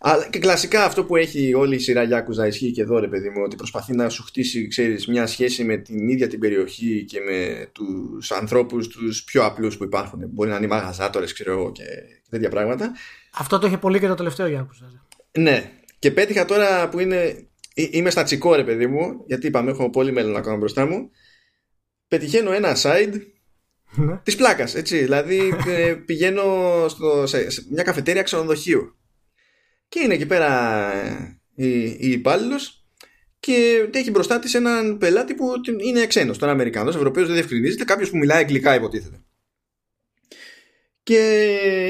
Αλλά και κλασικά αυτό που έχει όλη η σειρά Γιάκουζα ισχύει και εδώ ρε παιδί μου ότι προσπαθεί να σου χτίσει ξέρεις, μια σχέση με την ίδια την περιοχή και με τους ανθρώπους τους πιο απλούς που υπάρχουν. Μπορεί να είναι οι μαγαζάτορες ξέρω εγώ και τέτοια πράγματα. Αυτό το είχε πολύ και το τελευταίο Γιάννου. Ναι. Και πέτυχα τώρα που είναι. ε, Είμαι στα τσικό ρε παιδί μου, γιατί είπαμε έχω πολύ μέλλον να κάνω μπροστά μου. Πετυχαίνω ένα side Ναι. της πλάκας, έτσι. Δηλαδή ε, πηγαίνω στο, σε, σε μια καφετέρια ξενοδοχείου. Και είναι εκεί πέρα ε, η, η υπάλληλος και έχει μπροστά της έναν πελάτη που την- είναι ξένος, τον Αμερικανό, Ευρωπαίος, δεν διευκρινίζεται, κάποιος που μιλάει αγγλικά υποτίθεται. Και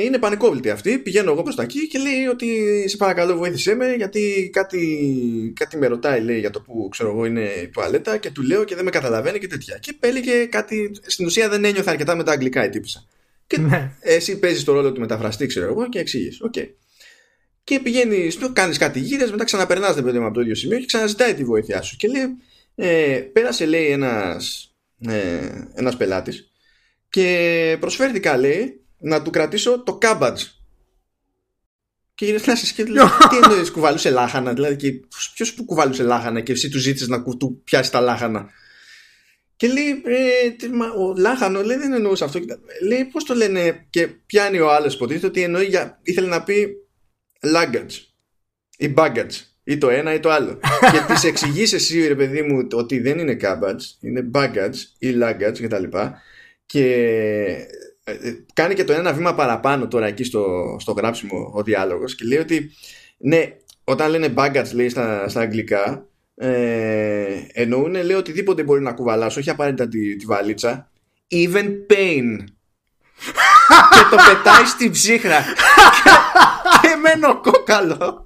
είναι πανικόβλητη αυτή. Πηγαίνω εγώ προς τα εκεί και λέει ότι σε παρακαλώ βοήθησέ με γιατί κάτι, κάτι με ρωτάει λέει για το που ξέρω εγώ είναι η τουαλέτα και του λέω και δεν με καταλαβαίνει και τέτοια. Και έλεγε κάτι. Στην ουσία δεν ένιωθε αρκετά με τα αγγλικά η τύπισσα. Και Ναι. εσύ παίζεις το ρόλο του μεταφραστή, ξέρω εγώ, και εξήγει. Οκ. Και πηγαίνει, κάνεις κάτι γύρες, μετά ξαναπερνάς το παιδί από το ίδιο σημείο και ξαναζητάει τη βοήθειά σου. Και λέει, ε, πέρασε λέει ένας ε, ένας πελάτης και προσφέρθηκα λέει να του κρατήσω το κάμπατζ και γυρίζει να σε τι εννοείς, κουβαλούσε λάχανα. Δηλαδή, ποιος που κουβαλούσε λάχανα και εσύ του ζήτησες να του πιάσεις τα λάχανα. Και λέει, ε, μα, ο λάχανο λέει, δεν εννοούσε αυτό. Λέει, πώς το λένε, και πιάνει ο άλλος, υποτίθεται ότι εννοεί για, ήθελε να πει luggage ή baggage ή το ένα ή το άλλο. και τη εξηγείς εσύ, ρε παιδί μου, ότι δεν είναι cabbage, είναι baggage ή luggage κτλ. Και ε, ε, κάνει και το ένα βήμα παραπάνω τώρα εκεί στο, στο γράψιμο ο διάλογος και λέει ότι ναι, όταν λένε baggage λέει στα, στα αγγλικά ε, εννοούν λέει οτιδήποτε μπορεί να κουβαλάς όχι απαραίτητα τη, τη βαλίτσα even pain και το πετάει στην ψύχρα και, μένω κόκαλο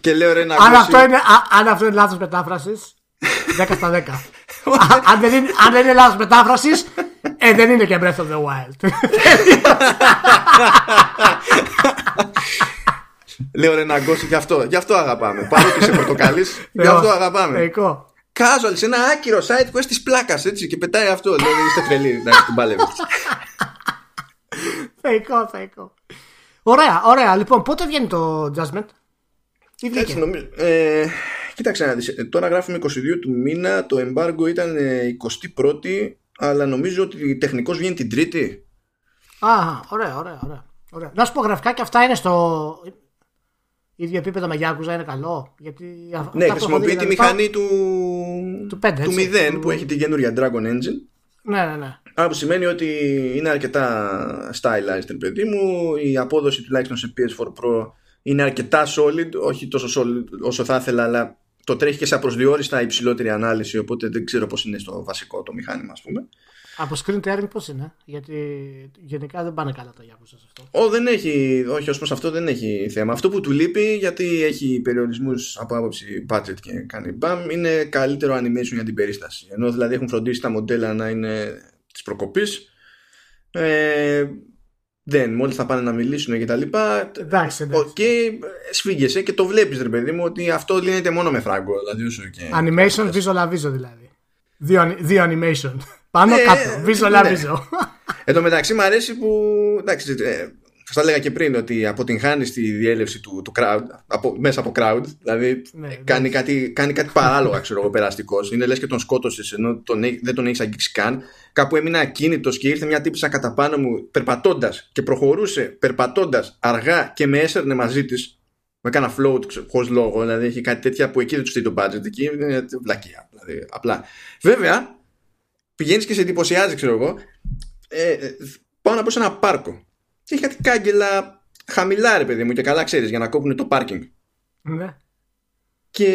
και λέω ρε να αν αυτό, είναι, αν αυτό είναι λάθος μετάφρασης 10 στα 10 αν, δεν είναι, αν δεν είναι λάθος μετάφρασης ε, δεν είναι και Breath of the Wild. Λέω ρε να γκώσει γι' αυτό. Γι' αυτό αγαπάμε. Παρότι είσαι πορτοκαλί, γι' αυτό αγαπάμε. Casual σε ένα άκυρο site που της πλάκας έτσι και πετάει αυτό. Λέει είστε τρελοί να την παλεύετε. Θεϊκό, θεϊκό. Ωραία, ωραία. Λοιπόν, πότε βγαίνει το Judgment; Τι βγήκε; Έτσι νομίζω. Ε, κοίταξε να δεις. Ε, τώρα γράφουμε 22 του μήνα. Το embargo ήταν 21η ε, αλλά νομίζω ότι τεχνικώ βγαίνει την Τρίτη. Α, ωραία, ωραία, ωραία. ωραία. Να σου πω γραφικά και αυτά είναι στο ίδιο επίπεδο με Γιάκουζα, είναι καλό; Γιατί ναι, χρησιμοποιεί τη μηχανή του, του, 5, του 0 που έχει την καινούρια Dragon Engine. Ναι, ναι, ναι. Άρα που σημαίνει ότι είναι αρκετά stylized, παιδί μου. Η απόδοση τουλάχιστον σε PS4 Pro είναι αρκετά solid, όχι τόσο solid όσο θα ήθελα, αλλά το τρέχει και σε απροσδιόριστα υψηλότερη ανάλυση, οπότε δεν ξέρω πώς είναι στο βασικό το μηχάνημα, ας πούμε. Από screen tearing πώς είναι, γιατί γενικά δεν πάνε καλά τα Γιάκου σε αυτό. Ο, δεν έχει, όχι, ως προς αυτό δεν έχει θέμα. Αυτό που του λείπει, γιατί έχει περιορισμούς από άποψη budget και κάνει μπαμ, είναι καλύτερο animation για την περίσταση. Ενώ δηλαδή έχουν φροντίσει τα μοντέλα να είναι της προκοπής. Ε, δεν, μόλις θα πάνε να μιλήσουν και τα λοιπά. Εντάξει, εντάξει. Και σφίγγεσαι και το βλέπεις, ρε παιδί μου, ότι αυτό λύνεται μόνο με φράγκο. Δηλαδή, και... Animation, visual visual δηλαδή. Δύο, δύο animation. Πάνω ε, κάτω. Visual ναι. visual. Εν τω μεταξύ μου αρέσει που. Εντάξει, ε, Σας έλεγα και πριν ότι αποτυγχάνεις τη διέλευση του, του crowd από, μέσα από crowd. Δηλαδή ναι, κάνει, κάτι, κάνει κάτι παράλογα, ξέρω εγώ, περαστικός. Είναι λες και τον σκότωσες ενώ τον, δεν τον έχεις αγγίξει καν. Κάπου έμεινα ακίνητος και ήρθε μια τύπησα κατά πάνω μου περπατώντας και προχωρούσε περπατώντας αργά και με έσαιρνε μαζί της. Με κάνα float χωρίς λόγο. Δηλαδή έχει κάτι τέτοια που εκεί δεν τους στείλει το budget. Εκεί είναι βλακία. Δηλαδή, απλά. Βέβαια, πηγαίνεις και σε εντυπωσιάζει, ξέρω εγώ, ε, ε, πάνω από σε ένα πάρκο και έχει κάτι κάγκελα χαμηλά ρε παιδί μου και καλά ξέρεις για να κόβουν το πάρκινγκ. Ναι. Και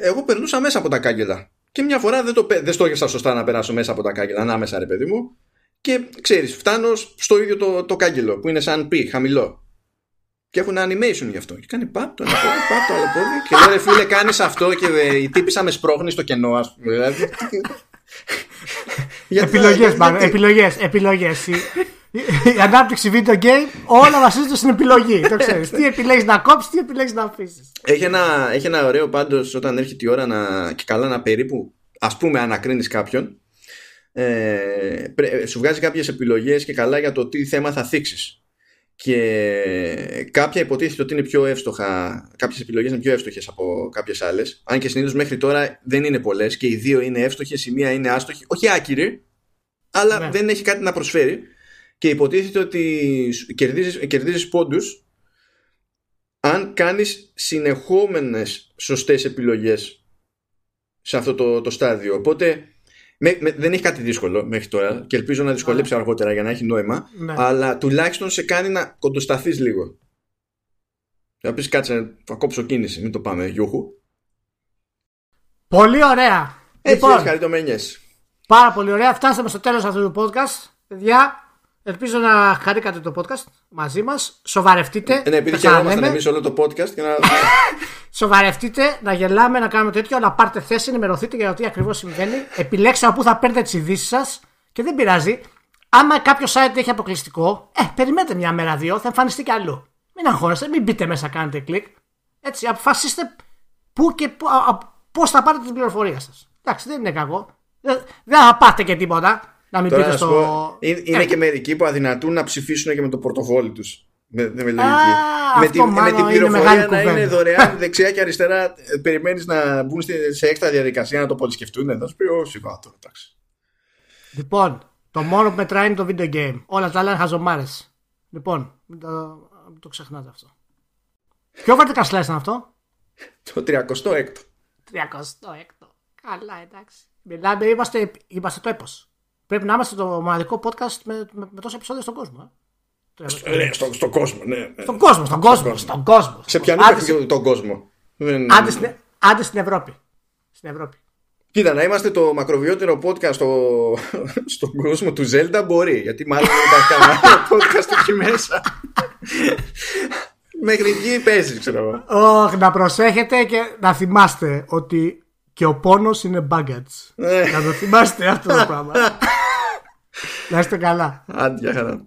εγώ περνούσα μέσα από τα κάγκελα. Και μια φορά δεν, το, δεν στόχευσα σωστά να περάσω μέσα από τα κάγκελα, ανάμεσα ρε παιδί μου. Και ξέρεις, φτάνω στο ίδιο το, το κάγκελο που είναι σαν πι, χαμηλό. Και έχουν animation γι' αυτό. Και κάνει παπ το ένα πόδι, παπ το άλλο πόδι. Και λέω ρε φίλε, κάνεις αυτό και η τύπησα με σπρώχνει στο κενό, ας πούμε. Δηλαδή, επιλογές, επιλογές, επιλογές η ανάπτυξη video game όλα βασίζονται στην επιλογή. Το ξέρεις. τι επιλέγεις να κόψεις, τι επιλέγεις να αφήσεις. Έχει ένα, έχει ένα ωραίο πάντως όταν έρχεται η ώρα να, και καλά να περίπου ας πούμε ανακρίνεις κάποιον. Ε, σου βγάζει κάποιες επιλογές και καλά για το τι θέμα θα θίξεις και κάποια υποτίθεται ότι είναι πιο εύστοχα κάποιες επιλογές είναι πιο εύστοχες από κάποιες άλλες αν και συνήθως μέχρι τώρα δεν είναι πολλές και οι δύο είναι εύστοχες η μία είναι άστοχη όχι άκυρη αλλά ναι. δεν έχει κάτι να προσφέρει και υποτίθεται ότι κερδίζεις, κερδίζεις πόντους αν κάνεις συνεχόμενες σωστές επιλογές σε αυτό το, το στάδιο. Οπότε με, δεν έχει κάτι δύσκολο μέχρι τώρα και ελπίζω να δυσκολέψει αργότερα για να έχει νόημα ναι. αλλά τουλάχιστον σε κάνει να κοντοσταθείς λίγο. Θα πεις κάτσε θα κόψω κίνηση, μην το πάμε γιούχου. Πολύ ωραία. Έτσι, λοιπόν, Πάρα πολύ ωραία. Φτάσαμε στο τέλος αυτού του podcast. Παιδιά, Ελπίζω να χαρήκατε το podcast μαζί μας. Σοβαρευτείτε. Ε, ναι, επειδή χαιρόμαστε εμείς όλο το podcast. Και να... Σοβαρευτείτε, να γελάμε, να κάνουμε τέτοιο, να πάρετε θέση, ενημερωθείτε για το τι ακριβώς συμβαίνει. Επιλέξτε από πού θα παίρνετε τις ειδήσεις σας και δεν πειράζει. Άμα κάποιο site έχει αποκλειστικό, ε, περιμένετε μια μέρα, δύο, θα εμφανιστεί κι αλλού. Μην αγχώνεστε, μην μπείτε μέσα, κάνετε κλικ. Έτσι, αποφασίστε πού και πώς θα πάρετε την πληροφορία σας. Εντάξει, δεν είναι κακό. Δεν, δεν θα πάτε και τίποτα. Να μην πείτε στο. Πω, είναι, είναι και μερικοί που αδυνατούν να ψηφίσουν και με το πορτοφόλι τους. Με, με, με, με, τη, με την πληροφορία να είναι δωρεάν δεξιά και αριστερά, ε, περιμένεις να μπουν σε έξτρα διαδικασία να το πολυσκεφτούν. Να σου πει, Ω, σιγά τώρα, εντάξει. Λοιπόν, το μόνο που μετράει είναι το video game. Όλα τα άλλα είναι χαζομάρες. Λοιπόν, μην το, μην το ξεχνάτε αυτό. Ποιο βαρτικά ήταν αυτό, Το 36ο. 36ο. Καλά, εντάξει. Μιλάμε, είμαστε, είμαστε το έπος. Πρέπει να είμαστε το μοναδικό podcast με, με, με τόσα επεισόδια στον κόσμο. Ε. Ναι, στο, στον κόσμο, ναι, ναι. Στον κόσμο, στον κόσμο. Στον κόσμο. Σε ποιανού άντε, τον κόσμο. Άντε, στην, άντε στην Ευρώπη. Στην Ευρώπη. Κοίτα, να είμαστε το μακροβιότερο podcast στο, στον κόσμο του Zelda μπορεί. Γιατί μάλλον δεν υπάρχει κανένα podcast εκεί μέσα. Μέχρι εκεί παίζει, ξέρω εγώ. Oh, να προσέχετε και να θυμάστε ότι και ο πόνος είναι baggage. να το θυμάστε αυτό το πράγμα. να είστε καλά. Άντε, χαρά.